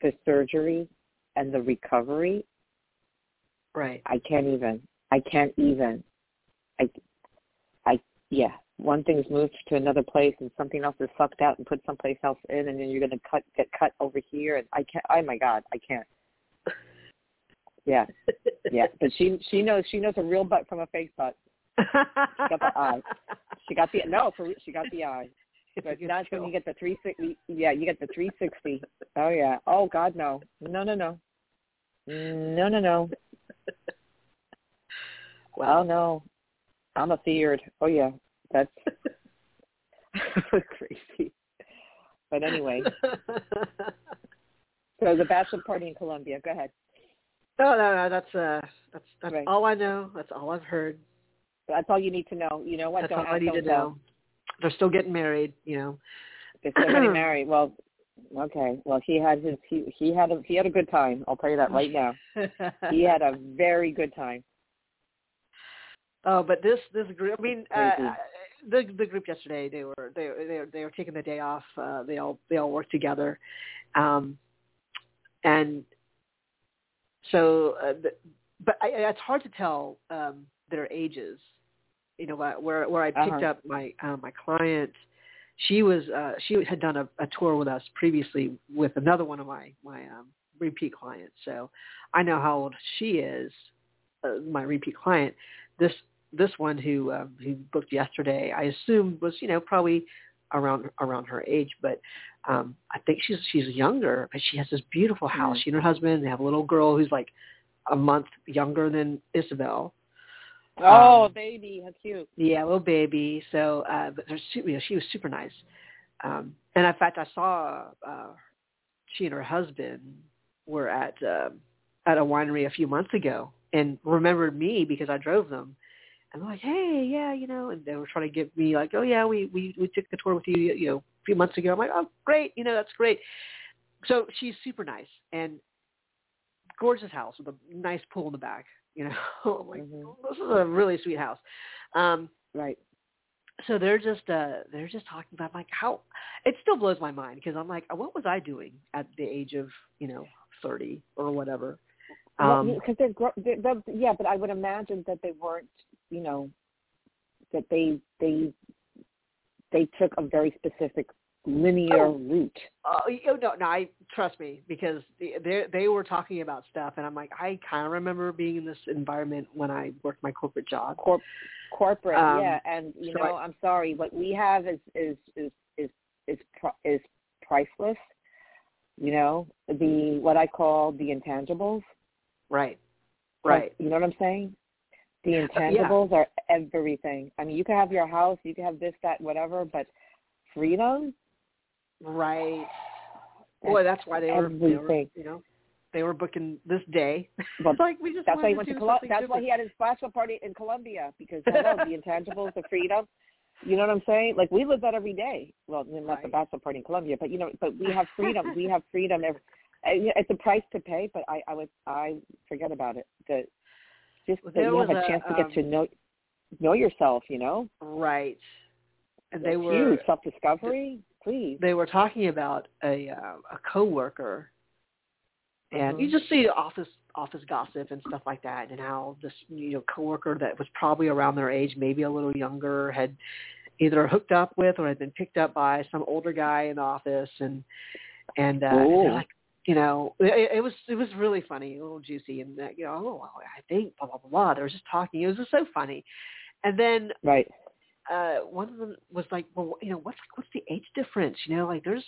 the surgery, and the recovery Right. I can't even. I can't even. I, I, yeah. One thing's moved to another place, and something else is sucked out and put someplace else in, and then you're gonna cut, get cut over here, and I can't. Oh my God, I can't. Yeah, yeah. But she, she knows, she knows a real butt from a fake butt. She got the eye. She got the no, for, she got the eye. But when you get the three sixty. Yeah, you get the three sixty. Oh yeah. Oh God, no, no, no, no, mm, no, no, no. Well, no, I'm a feared. Oh yeah, that's crazy. But anyway, so the bachelor party in Colombia. Go ahead. no, no, no. That's uh, that's that's Right. all I know. That's all I've heard. That's all you need to know. You know what? That's don't all I need to tell. know. They're still getting married. You know. They're still getting married. Well, okay. Well, he had his he he had a he had a good time. I'll tell you that right now. He had a very good time. Oh, but this this group. I mean, uh, the the group yesterday. They were they they were- they were taking the day off. Uh, they all they all worked together, um, and so. Uh, the, but I, it's hard to tell um, their ages. You know, where where where I picked Uh-huh. up my uh, my client. She was uh, she had done a, a tour with us previously with another one of my my um, repeat clients. So I know how old she is. Uh, my repeat client. This this one who um, who booked yesterday, I assume was you know probably around around her age, but um, I think she's she's younger. But she has this beautiful house. Mm. She and her husband they have a little girl who's like a month younger than Isabel. Oh, Um, baby, how cute. Yeah, little baby. So, uh, but su- you know, she was super nice. Um, and in fact, I saw uh, she and her husband were at uh, at a winery a few months ago and remembered me because I drove them. And they're like, hey, yeah, you know, and they were trying to get me like, oh yeah, we we we took the tour with you, you know, a few months ago. I'm like, oh great, you know, that's great. So she's super nice and gorgeous house with a nice pool in the back. You know, like, Mhm. this is a really sweet house. Um, Right. so they're just uh they're just talking about like how it still blows my mind because I'm like what was I doing at the age of you know thirty or whatever um because they're, gro- they're, they're yeah, but I would imagine that they weren't, you know, that they they they took a very specific linear Oh. route. oh you- no no I trust me because they they were talking about stuff and I'm like I kind of remember being in this environment when I worked my corporate job Corp- corporate, Um, yeah, and you so know, I- I'm sorry, what we have is is is is is pri- is priceless. You know, the what I call the intangibles. right Right. Like, you know what I'm saying? The intangibles are everything. I mean, you can have your house, you can have this, that, whatever, but freedom, Right. Boy, that's why they were, they were, you know, they were booking this day. Well, like we just That's why he went to Col- something That's why he had his bachelor party in Colombia because hello, the intangibles, the freedom. You know what I'm saying? Like we live that every day. Well, not the Right. bachelor party in Colombia, but you know, but we have freedom. we have freedom. Every, it's a price to pay, but I, I would, I forget about it. The just Well, that you have a a, chance to get um, to know know yourself. You know, Right. And they were huge. self discovery. Please. they were talking about a uh, a coworker, and you Mhm. just see office office gossip and stuff like that, and how this you know coworker that was probably around their age, maybe a little younger, had either hooked up with or had been picked up by some older guy in the office, and and uh, and like. You know, it, it was it was really funny, a little juicy, and that, you know, oh, I think blah blah blah. blah. They were just talking. It was just so funny, and then Right. Uh one of them was like, well, you know, what's what's the age difference? You know, like there's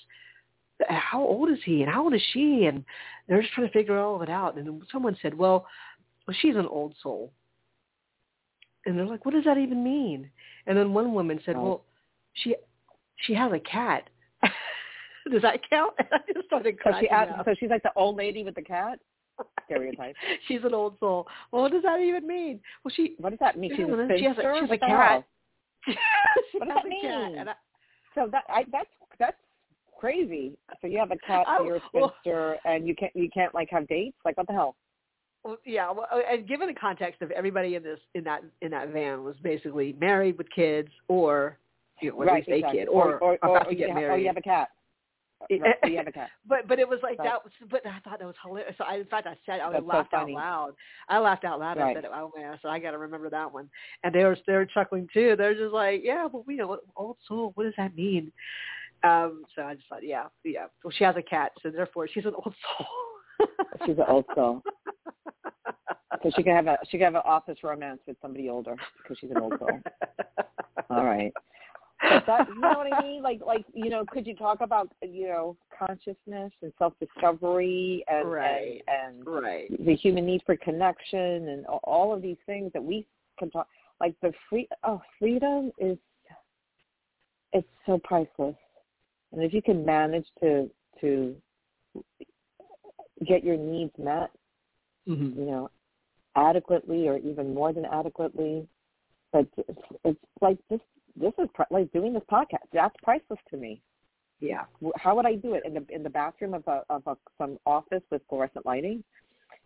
how old is he and how old is she? And they're just trying to figure all of it out. And someone said, well, well, she's an old soul. And they're like, what does that even mean? And then one woman said, Right. well, she she has a cat. does that count? And I just started So she asked, up. so she's like the old lady with the cat. Stereotype. She's an old soul. Well, what does that even mean? Well, she What does that mean? She's she has a- she has a cat. What does that a cat. mean? And I, So that I that's that's crazy. So you have a cat, so you're a well- spinster, and you can't you can't like have dates. Like what the hell? Well, yeah, well, uh, and given the context of everybody in this in that in that van was basically married with kids, or you know, at right, least a kid, or, or, or, about or to get have, married. or you have a cat. It- Right, or you have a cat. But but it was like Right. that. Was, but I thought that was hilarious. So I, in fact, I said I That's so laughed out loud. I laughed out loud. Right. I said, "Oh man!" So I got to remember that one. And they were they were chuckling too. They're just like, "Yeah, well, we know what old soul. What does that mean?" Um, so I just thought, yeah, yeah. Well, she has a cat, so therefore she's an old soul. She's an old soul. So she can have a she can have an office romance with somebody older because she's an old soul. All right. That you know what I mean? Like like you know, could you talk about you know consciousness and self discovery and, Right. and and right. the human need for connection and all of these things that we can talk like the free oh freedom is it's so priceless and if you can manage to to get your needs met hmm you know adequately or even more than adequately but it's, it's like this this is like doing this podcast that's priceless to me Yeah. how would I do it in the in the bathroom of a of a some office with fluorescent lighting?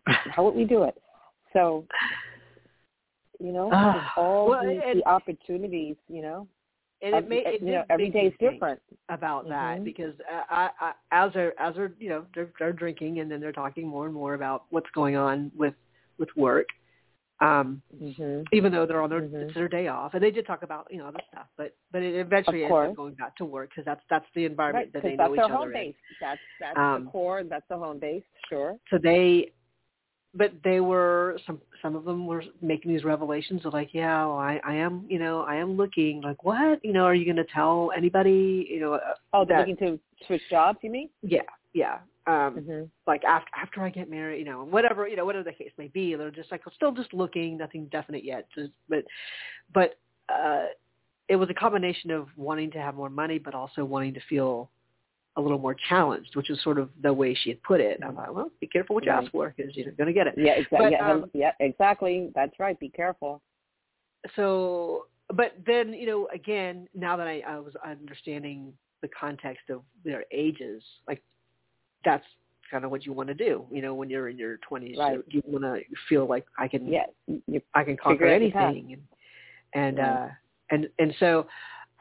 How would we do it? So, you know, there's all well, these and- the opportunities. You know, And it made it you know every day is different. about that Mhm. because uh, I, I, as they're as they're you know they're they're drinking and then they're talking more and more about what's going on with with work. Um, hmm even though they're on their Mhm. it's their day off, and they did talk about you know other stuff, but but it eventually ends up going back to work because that's that's the environment Right, that they that's know their each home other in. base. That's that's Um, the core. And that's the home base. Sure. So they, but they were some some of them were making these revelations of like, yeah, well, I I am you know I am looking like what you know are you going to tell anybody you know uh, Oh, they're that- looking to switch jobs. You mean? yeah yeah um hmm like after after I get married, you know, whatever you know, whatever the case may be, they're just like still just looking, nothing definite yet. Just but but uh it was a combination of wanting to have more money but also wanting to feel a little more challenged, which is sort of the way she had put it. I'm like, well, be careful what you Right. ask for because you're going to get it. Yeah, exactly. But, yeah, um, yeah, exactly. That's right. Be careful. so but then you know again now that I, I was understanding the context of their ages like that's kind of what you want to do you know when you're in your 20s Right. you, you want to feel like i can Yeah, you i can conquer Figure out your path. anything and and Right. uh and and so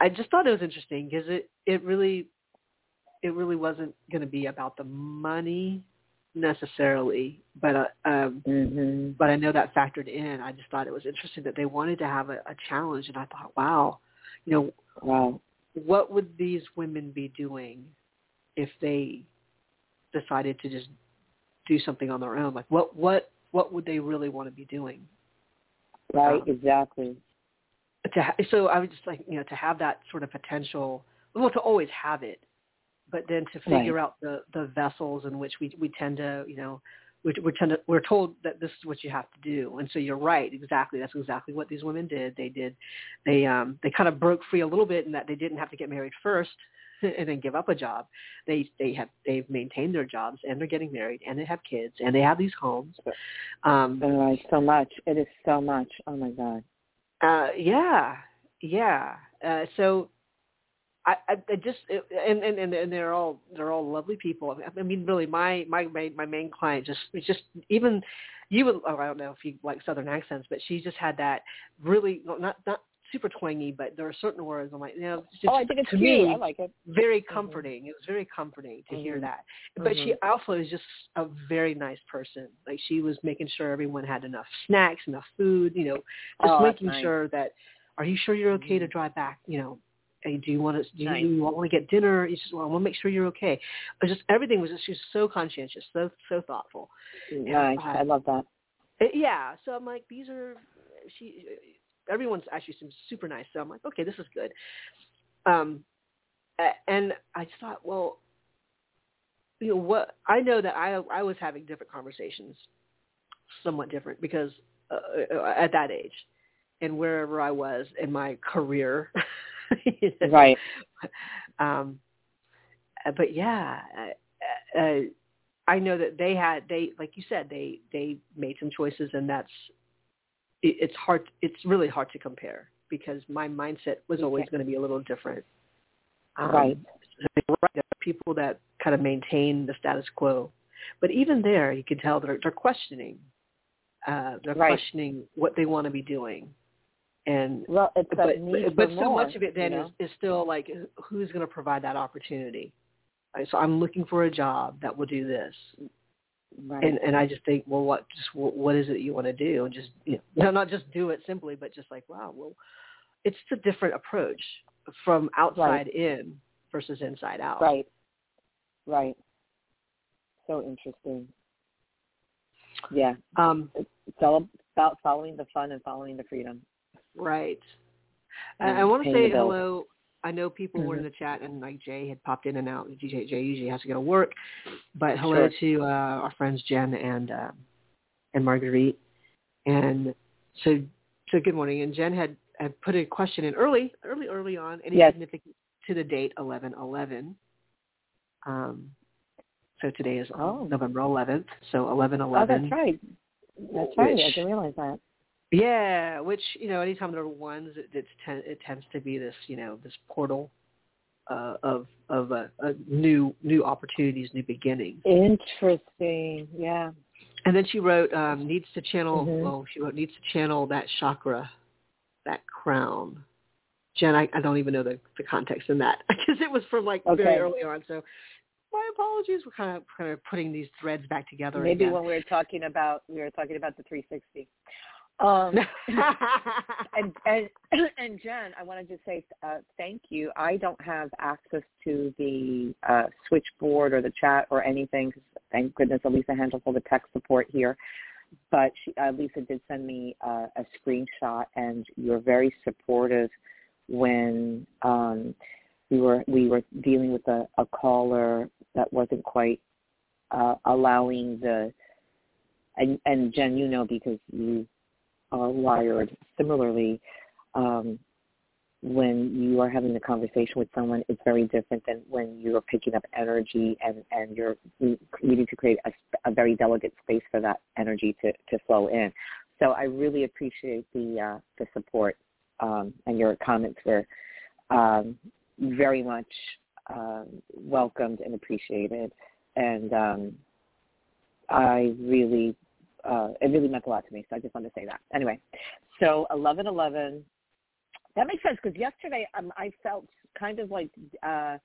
i just thought it was interesting because it it really it really wasn't going to be about the money necessarily but uh, um hmm but I know that factored in. I just thought it was interesting that they wanted to have a, a challenge, and I thought, wow, you know, Wow. what would these women be doing if they decided to just do something on their own? Like, what what what would they really want to be doing? Right. Um, exactly. To ha- so I was just like, you know, to have that sort of potential, well, to always have it, but then to figure out the the vessels in which we we tend to, you know, we're, we're, to, we're told that this is what you have to do, and so you're right. Exactly, that's exactly what these women did. They did, they um, they kind of broke free a little bit in that they didn't have to get married first and then give up a job. They they have they've maintained their jobs and they're getting married and they have kids and they have these homes. Um, oh, so much. It is so much. Oh my god. Uh, yeah, yeah. Uh, so I, I just and, and and they're all they're all lovely people. I mean, really, my my my, my main client just just even you would oh, I don't know if you like Southern accents, but she just had that really not not super twangy, but there are certain words I'm like, you know, just, oh, I think it's to cute. me, I like it. Very mm-hmm. comforting. Mm-hmm. It was very comforting to mm-hmm. hear that. But mm-hmm. she also is just a very nice person. Like she was making sure everyone had enough snacks, enough food, you know, just oh, making nice. sure that. Are you sure you're okay to mm-hmm. drive back? You know, hey, do you want to do you, nice. you want to get dinner? You just well, I want to make sure you're okay. But just everything was just she was so conscientious, so so thoughtful. Nice, I love that. Yeah, so I'm like, these are she everyone's actually seems super nice. So I'm like, okay, this is good. Um, and I thought, well, you know what? I know that I I was having different conversations, somewhat different because uh, uh at that age, and wherever I was in my career. right. Um, but yeah, uh, uh, I know that they had they like you said they they made some choices and that's it's hard. It's really hard to compare because my mindset was always going to be a little different. Um, right. right. People that kind of maintain the status quo, but even there, you can tell they're they're questioning. Uh, they're right. questioning what they want to be doing, and well, it's but but so more, much of it then you know? is, is still like who's going to provide that opportunity. So I'm looking for a job that will do this. Right. And and I just think, well, what just what, what is it you want to do? And just you know, not just do it simply, but just like, wow, well, it's a different approach from outside right. in versus inside out. Right. Right. So interesting. Yeah. Um, it's all about following the fun and following the freedom. Right. And I want to say hello I know people mm-hmm. were in the chat and like Jay had popped in and out. DJ Jay usually has to go to work, but hello sure. to uh, our friends Jen and uh, and Marguerite. And so so good morning. And Jen had had put a question in early, early, early on. Any yes. significance to the date eleven eleven? Um, so today is oh. November 11th. So 11 11. Oh, that's right. That's right. I didn't realize that. Yeah, which you know, anytime there are ones, it, it's ten, it tends to be this you know this portal uh, of of a, a new new opportunities, new beginnings. Interesting, yeah. And then she wrote um, needs to channel. Mm-hmm. Well, she wrote needs to channel that chakra, that crown. Jen, I, I don't even know the, the context in that because it was from like okay. very early on. So my apologies. We're kind of kind of putting these threads back together. Maybe again. when we were talking about we were talking about the 360. Um, and, and and Jen, I wanted to just say uh, thank you. I don't have access to the uh, switchboard or the chat or anything. Cause Thank goodness Alyssa handles all the tech support here. But she, uh, Lisa did send me uh, a screenshot, and you were very supportive when um, we were we were dealing with a, a caller that wasn't quite uh, allowing the and, and Jen, you know because you are wired similarly. Um, when you are having a conversation with someone, it's very different than when you are picking up energy and, and you're needing to create a, a very delicate space for that energy to, to flow in. So I really appreciate the uh, the support um, and your comments were um, very much um, welcomed and appreciated. And um, I really uh, it really meant a lot to me. So I just wanted to say that. Anyway, so eleven eleven. That makes sense because yesterday um, I felt kind of like uh,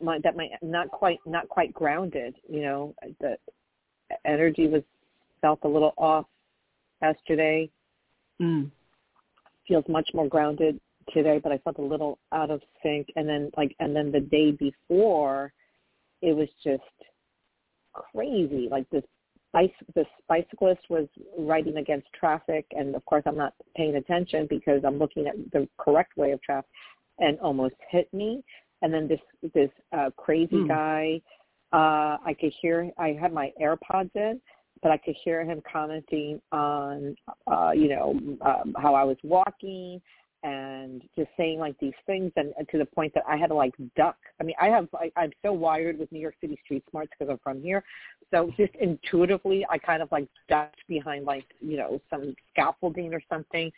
my that my not quite not quite grounded. You know, the energy was felt a little off yesterday. Mm. Feels much more grounded today, but I felt a little out of sync. And then like and then the day before, it was just crazy. Like this the bicyclist was riding against traffic, and of course I'm not paying attention because I'm looking at the correct way of traffic, and almost hit me. And then this this uh, crazy mm. guy, uh, I could hear. I had my AirPods in, but I could hear him commenting on, uh, you know, um, how I was walking and just saying like these things and, and to the point that I had to like duck. I mean, I have, I, I'm so wired with New York City street smarts because I'm from here. So just intuitively, I kind of like ducked behind like, you know, some scaffolding or something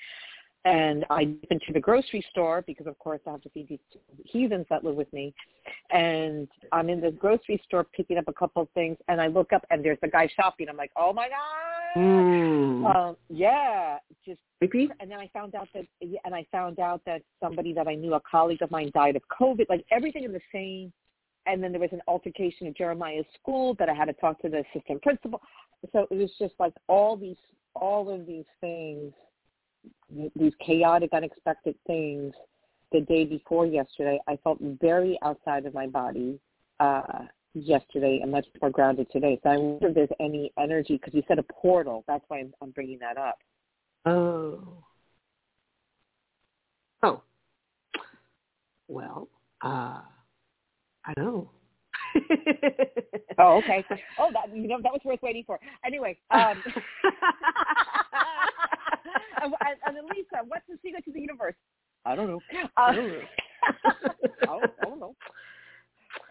and I went into the grocery store because, of course, I have to feed these heathens that live with me. And I'm in the grocery store picking up a couple of things, and I look up and there's a guy shopping. I'm like, oh my god, Mm. um, yeah, just. Creepy. And then I found out that, and I found out that somebody that I knew, a colleague of mine, died of COVID. Like everything in the same. And then there was an altercation at Jeremiah's school that I had to talk to the assistant principal. So it was just like all these, all of these things these chaotic, unexpected things the day before yesterday. I felt very outside of my body uh, yesterday and much more grounded today. So I wonder if there's any energy because you said a portal. That's why I'm, I'm bringing that up. Oh. Oh. Well, uh, I know. Oh, okay. Oh, that you know that was worth waiting for. Anyway, um, and, and then Lisa, what's the secret to the universe? I don't know. Uh, I don't know. I don't, I don't know.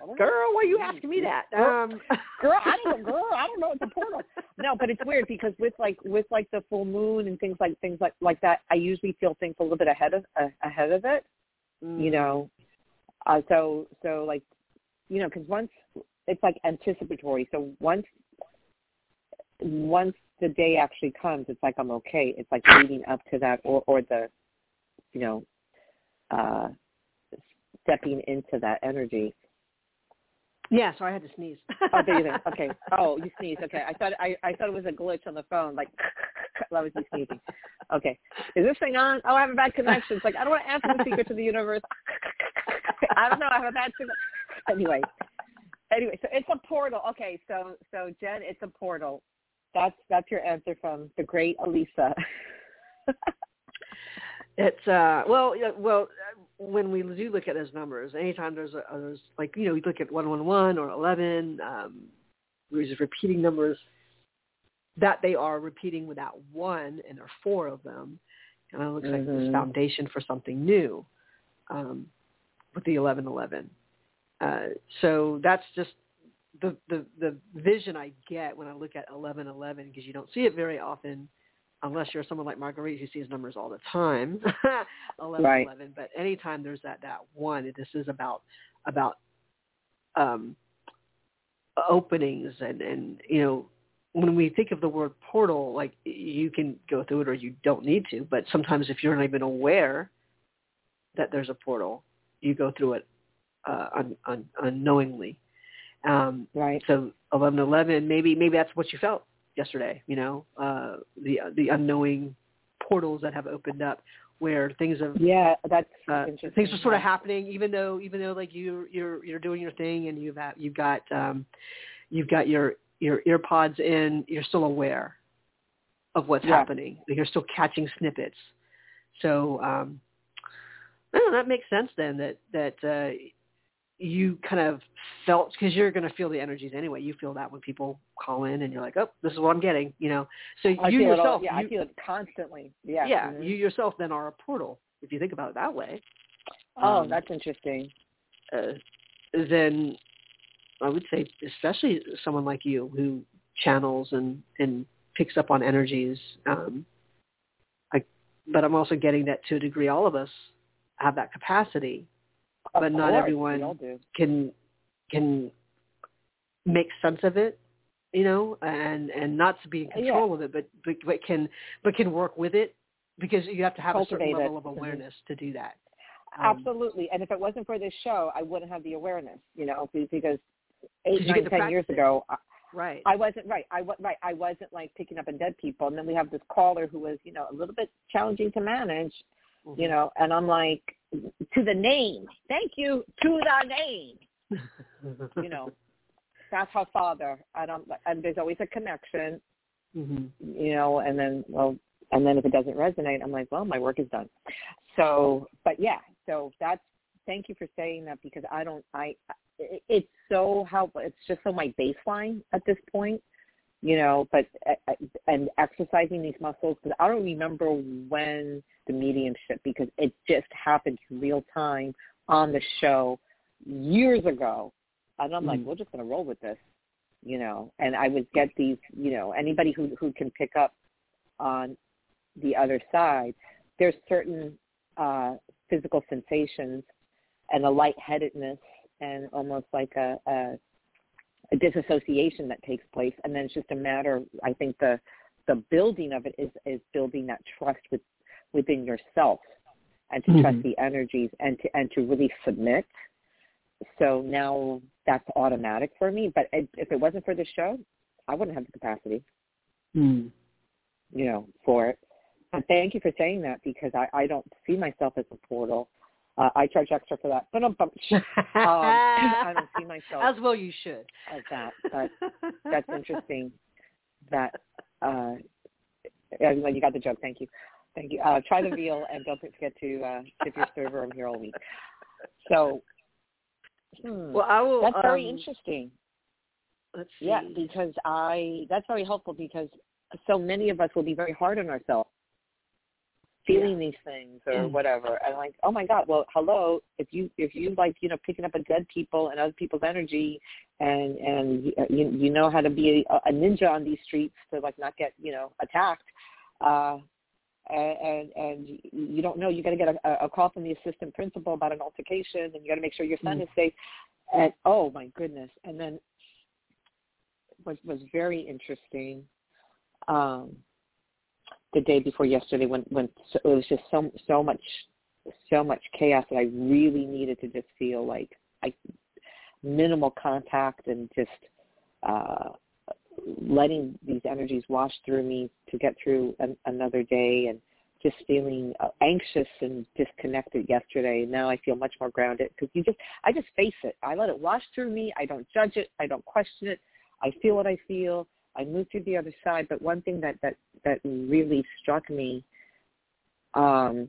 I don't know. Girl, why are you asking me that? Um, girl, I don't know, girl, I don't know. It's a portal. No, but it's weird because with like with like the full moon and things like things like like that, I usually feel things a little bit ahead of uh, ahead of it. Mm. You know, uh, so so like, you know, because once it's like anticipatory. So once once the day actually comes, it's like I'm okay. It's like leading up to that, or or the, you know, uh, stepping into that energy. Yeah, so I had to sneeze. Oh, there you go. Okay. Oh, you sneezed. Okay. I thought I I thought it was a glitch on the phone. Like that was you sneezing. Okay. Is this thing on? Oh, I have a bad connection. It's like I don't want to answer the secret to the universe. I don't know. I have a bad signal. Anyway. Anyway, so it's a portal. Okay, so so Jen, it's a portal. That's that's your answer from the great Alyssa. It's uh well yeah, well when we do look at those numbers, anytime there's a there's like you know we look at one one one or eleven, um, we're just repeating numbers that they are repeating without one, and there are four of them, and it looks like this Mhm. foundation for something new um, with the eleven eleven. Uh, so that's just the, the the vision I get when I look at eleven eleven because you don't see it very often unless you're someone like Marguerite who sees numbers all the time, 11, Right. 11. But anytime there's that that one, this is about about um, openings and and you know when we think of the word portal, like you can go through it or you don't need to. But sometimes if you're not even aware that there's a portal, you go through it uh, un, un, unknowingly. Um, right. so eleven eleven, maybe maybe that's what you felt yesterday. You know, uh, the the unknowing portals that have opened up where things have Yeah, that's uh, things are sort of happening, even though even though like you you're you're doing your thing and you've got, you've got um, you've got your your ear pods in, you're still aware of what's Yeah. happening. You're still catching snippets. So um, I don't know, that makes sense then that that uh, you kind of felt because you're going to feel the energies anyway. You feel that when people call in and you're like, oh, this is what I'm getting, you know. So I you feel it all- yourself, yeah, you, I feel it constantly. Yeah. yeah, Mhm. you yourself then are a portal if you think about it that way. Oh, Um, that's interesting. uh, then I would say, especially someone like you who channels and and picks up on energies. Um, I, but I'm also getting that to a degree, all of us have that capacity, Of but not course, everyone we all do. can can make sense of it, you know, and and not to be in Yeah. control of it, but, but but can but can work with it because you have to have a certain Cultivate it. level of awareness to do that. Um, Absolutely. And if it wasn't for this show, I wouldn't have the awareness, you know, because eight, nine, ten years it. ago, I, Right. I wasn't right. I was right. I wasn't like picking up on dead people. And then we have this caller who was, you know, a little bit challenging to manage, Mhm. you know, and I'm like, to the name. Thank you to the name. You know, that's her father. And I'm and there's always a connection, hmm you know, and then well and then if it doesn't resonate, I'm like, well, my work is done. So, but yeah, so that's thank you for saying that because I don't I it- it's so helpful. It's just so my baseline at this point you know, but uh, and exercising these muscles because I don't remember when the mediumship because it just happened in real time on the show years ago, and I'm mm. like, we're just gonna roll with this, you know. And I would get these, you know, anybody who who can pick up on the other side, there's certain uh, physical sensations and a lightheadedness and almost like a, a a disassociation that takes place, and then it's just a matter. I think the the building of it is is building that trust with within yourself, and to mm-hmm. trust the energies, and to and to really submit. So now that's automatic for me. But if it wasn't for the show, I wouldn't have the capacity. Mm. You know, for it. And thank you for saying that because I, I don't see myself as a portal. Uh, I charge extra for that, but um, I don't see myself as well. You should as that, but that's interesting. That uh, you got the joke. Thank you, thank you. Uh, try the veal and don't forget to uh, tip your server. I'm here all week. So, hmm, well, I will. That's um, very interesting. Let's see. Yeah, because I that's very helpful because so many of us will be very hard on ourselves feeling yeah. these things or mm. whatever and like oh my god well hello if you if you like you know picking up a dead people and other people's energy and and you you know how to be a, a ninja on these streets to like not get you know attacked uh and and you don't know you got to get a, a call from the assistant principal about an altercation and you got to make sure your son mm. is safe and oh my goodness and then was was very interesting um the day before yesterday when when it was just so so much so much chaos that I really needed to just feel like I minimal contact and just uh letting these energies wash through me to get through an, another day and just feeling uh, anxious and disconnected yesterday. Now I feel much more grounded because you just, I just face it. I let it wash through me. I don't judge it. I don't question it. I feel what I feel. I moved to the other side, but one thing that that that really struck me um,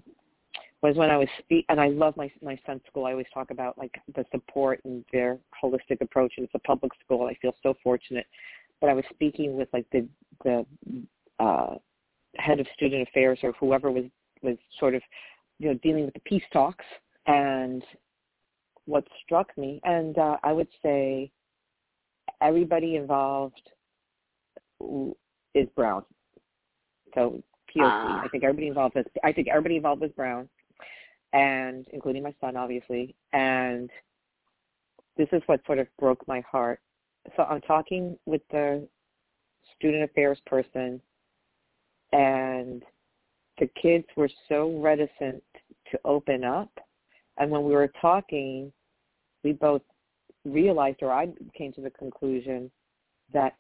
was when I was and I love my my son's school. I always talk about like the support and their holistic approach, and it's a public school. I feel so fortunate. But I was speaking with like the the uh, head of student affairs or whoever was was sort of you know dealing with the peace talks, and what struck me, and uh, I would say everybody involved is brown. So POC. Uh. I think everybody involved is I think everybody involved was brown, and including my son, obviously. And this is what sort of broke my heart. So I'm talking with the student affairs person, and the kids were so reticent to open up. And when we were talking, we both realized, or I came to the conclusion, that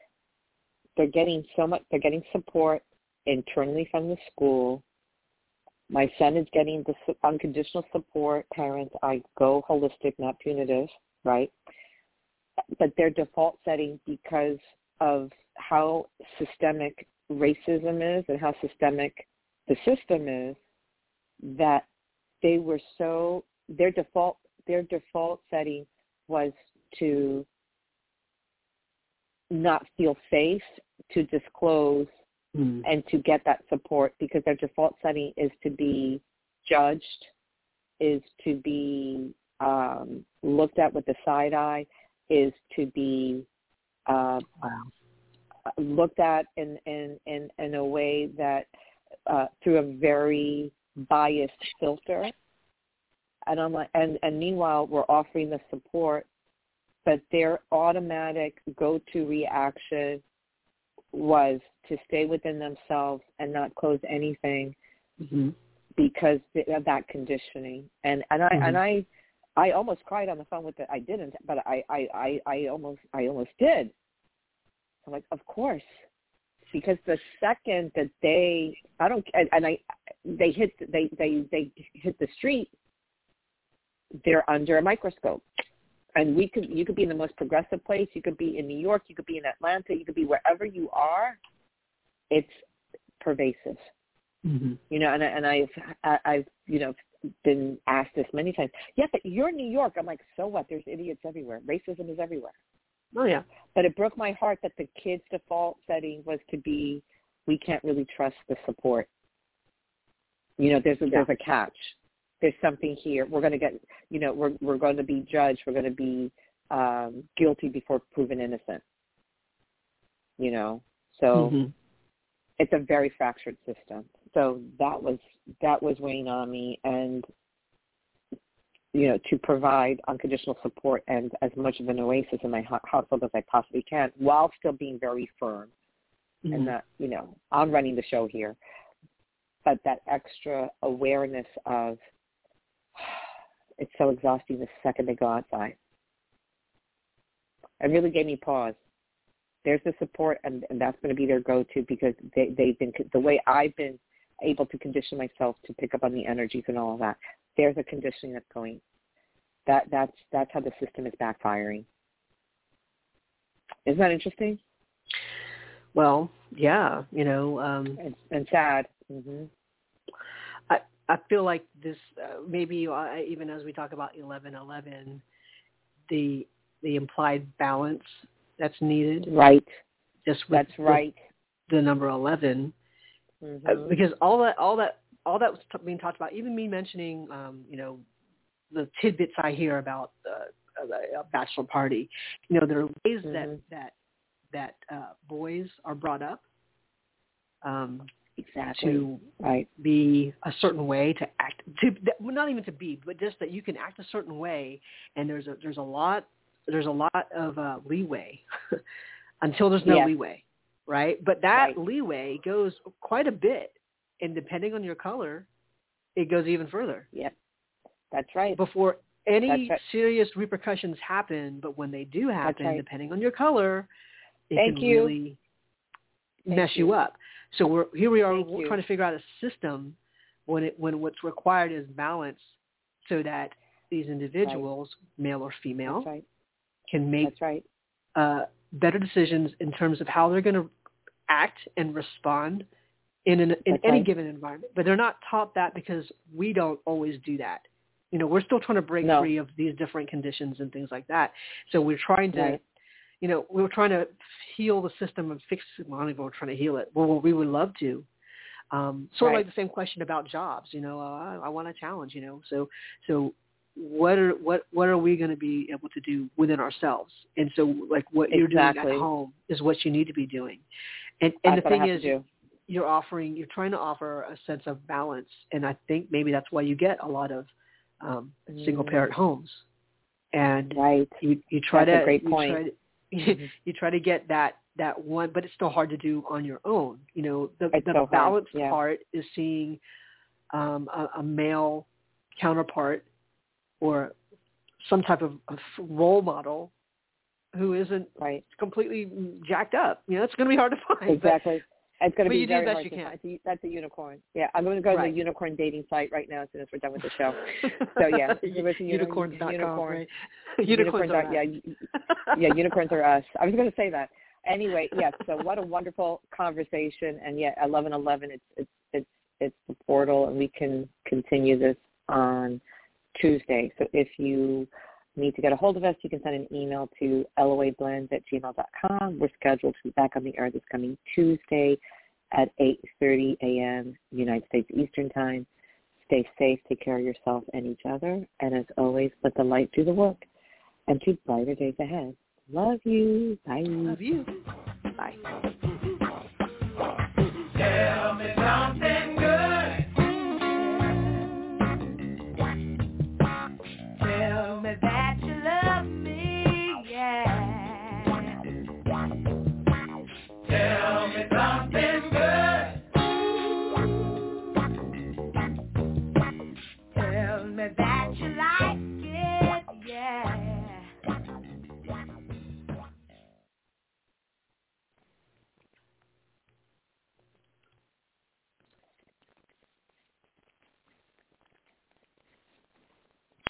they're getting so much they're getting support internally from the school. My son is getting the unconditional support parents i go holistic not punitive right? But their default setting because of how systemic racism is and how systemic the system is that they were so their default their default setting was to not feel safe to disclose mm. and to get that support because their default setting is to be judged, is to be um, looked at with the side eye, is to be uh, wow. looked at in, in, in, in a way that uh, through a very biased filter. And I'm like, and, and meanwhile, we're offering the support but their automatic go-to reaction was to stay within themselves and not close anything mm-hmm. because of that conditioning. And and I mm-hmm. and I I almost cried on the phone with it. I didn't, but I I I, I almost I almost did. I'm like, of course, because the second that they I don't and, and I they hit they they they hit the street, they're under a microscope and we could you could be in the most progressive place you could be in new york you could be in atlanta you could be wherever you are it's pervasive mm-hmm. you know and I, and i've i've you know been asked this many times yeah but you're in new york i'm like so what there's idiots everywhere racism is everywhere Oh yeah. But it broke my heart that the kids' default setting was to be, we can't really trust the support. You know, there's a, Yeah. there's a catch. There's something here. We're going to get, you know, we're we're going to be judged. We're going to be um, guilty before proven innocent. You know, so Mhm. it's a very fractured system. So that was that was weighing on me, and you know, to provide unconditional support and as much of an oasis in my household as I possibly can, while still being very firm Mhm. and that you know I'm running the show here, but that extra awareness of it's so exhausting the second they go outside. It really gave me pause. There's the support, and, and that's going to be their go-to because they, they've been the way I've been able to condition myself to pick up on the energies and all of that. There's a conditioning that's going. That that's that's how the system is backfiring. Isn't that interesting Well, yeah, you know, um, and, and sad? hmm I feel like this uh, maybe uh, even as we talk about eleven eleven, the the implied balance that's needed Right. just with, That's right. the number 11 Mhm. Uh, because all that all that all that was t- being talked about even me mentioning um you know the tidbits i hear about uh, a, bachelor party you know there are ways that Mhm. that that uh boys are brought up um exactly. to right. be a certain way to act to well, not even to be but just that you can act a certain way and there's a there's a lot there's a lot of uh leeway until there's no Yes. leeway right but that Right. leeway goes quite a bit and depending on your color it goes even further Yep. That's right. before any right. serious repercussions happen but when they do happen depending on your color it Thank can you. really Thank mess you you. up so we're here we are Thank we're you. trying to figure out a system when it when what's required is balance so that these individuals male or female right. can make That's right. uh, better decisions in terms of how they're going to act and respond in an, in That's any right. given environment. But they're not taught that because we don't always do that. You know, we're still trying to break No. free of these different conditions and things like that. So we're trying to, Right. You know, we were trying to heal the system and fix it. Well, I don't even know if we're trying to heal it. Well, we would love to. Um, sort of like the same question about jobs. You know, uh, I, I want a challenge. You know, so so what are what what are we going to be able to do within ourselves? And so, like what you're doing at home is what you need to be doing. And and That's the thing is, you're offering, you're trying to offer a sense of balance, and I think maybe that's why you get a lot of um, single Mm. parent homes. And Right. you you try That's a to great you point. try to Mhm. you try to get that that one, but it's still hard to do on your own. You know, the It's the so yeah. part is seeing um, a, a male counterpart or some type of, of role model who isn't Right. completely jacked up. You know, it's going to be hard to find. Exactly. It's going to be you do very best hard you can. That's a- That's a unicorn. Yeah, I'm going to go to the unicorn dating site right now as soon as we're done with the show. So yeah, it was a uni- unicorns.com, unicorn. right? Unicorn. Unicorns are yeah, yeah, unicorns are us. I was going to say that. Anyway, yes. So what a wonderful conversation, and yet eleven eleven. It's it's it's it's the portal, and we can continue this on Tuesday. So if you need to get a hold of us, you can send an email to loablends at gmail.com. We're scheduled to be back on the air this coming Tuesday at 8.30 a.m. United States Eastern Time. Stay safe, take care of yourself and each other, and as always, let the light do the work and to brighter days ahead. Love you. Bye. Love you. Bye. Tell me something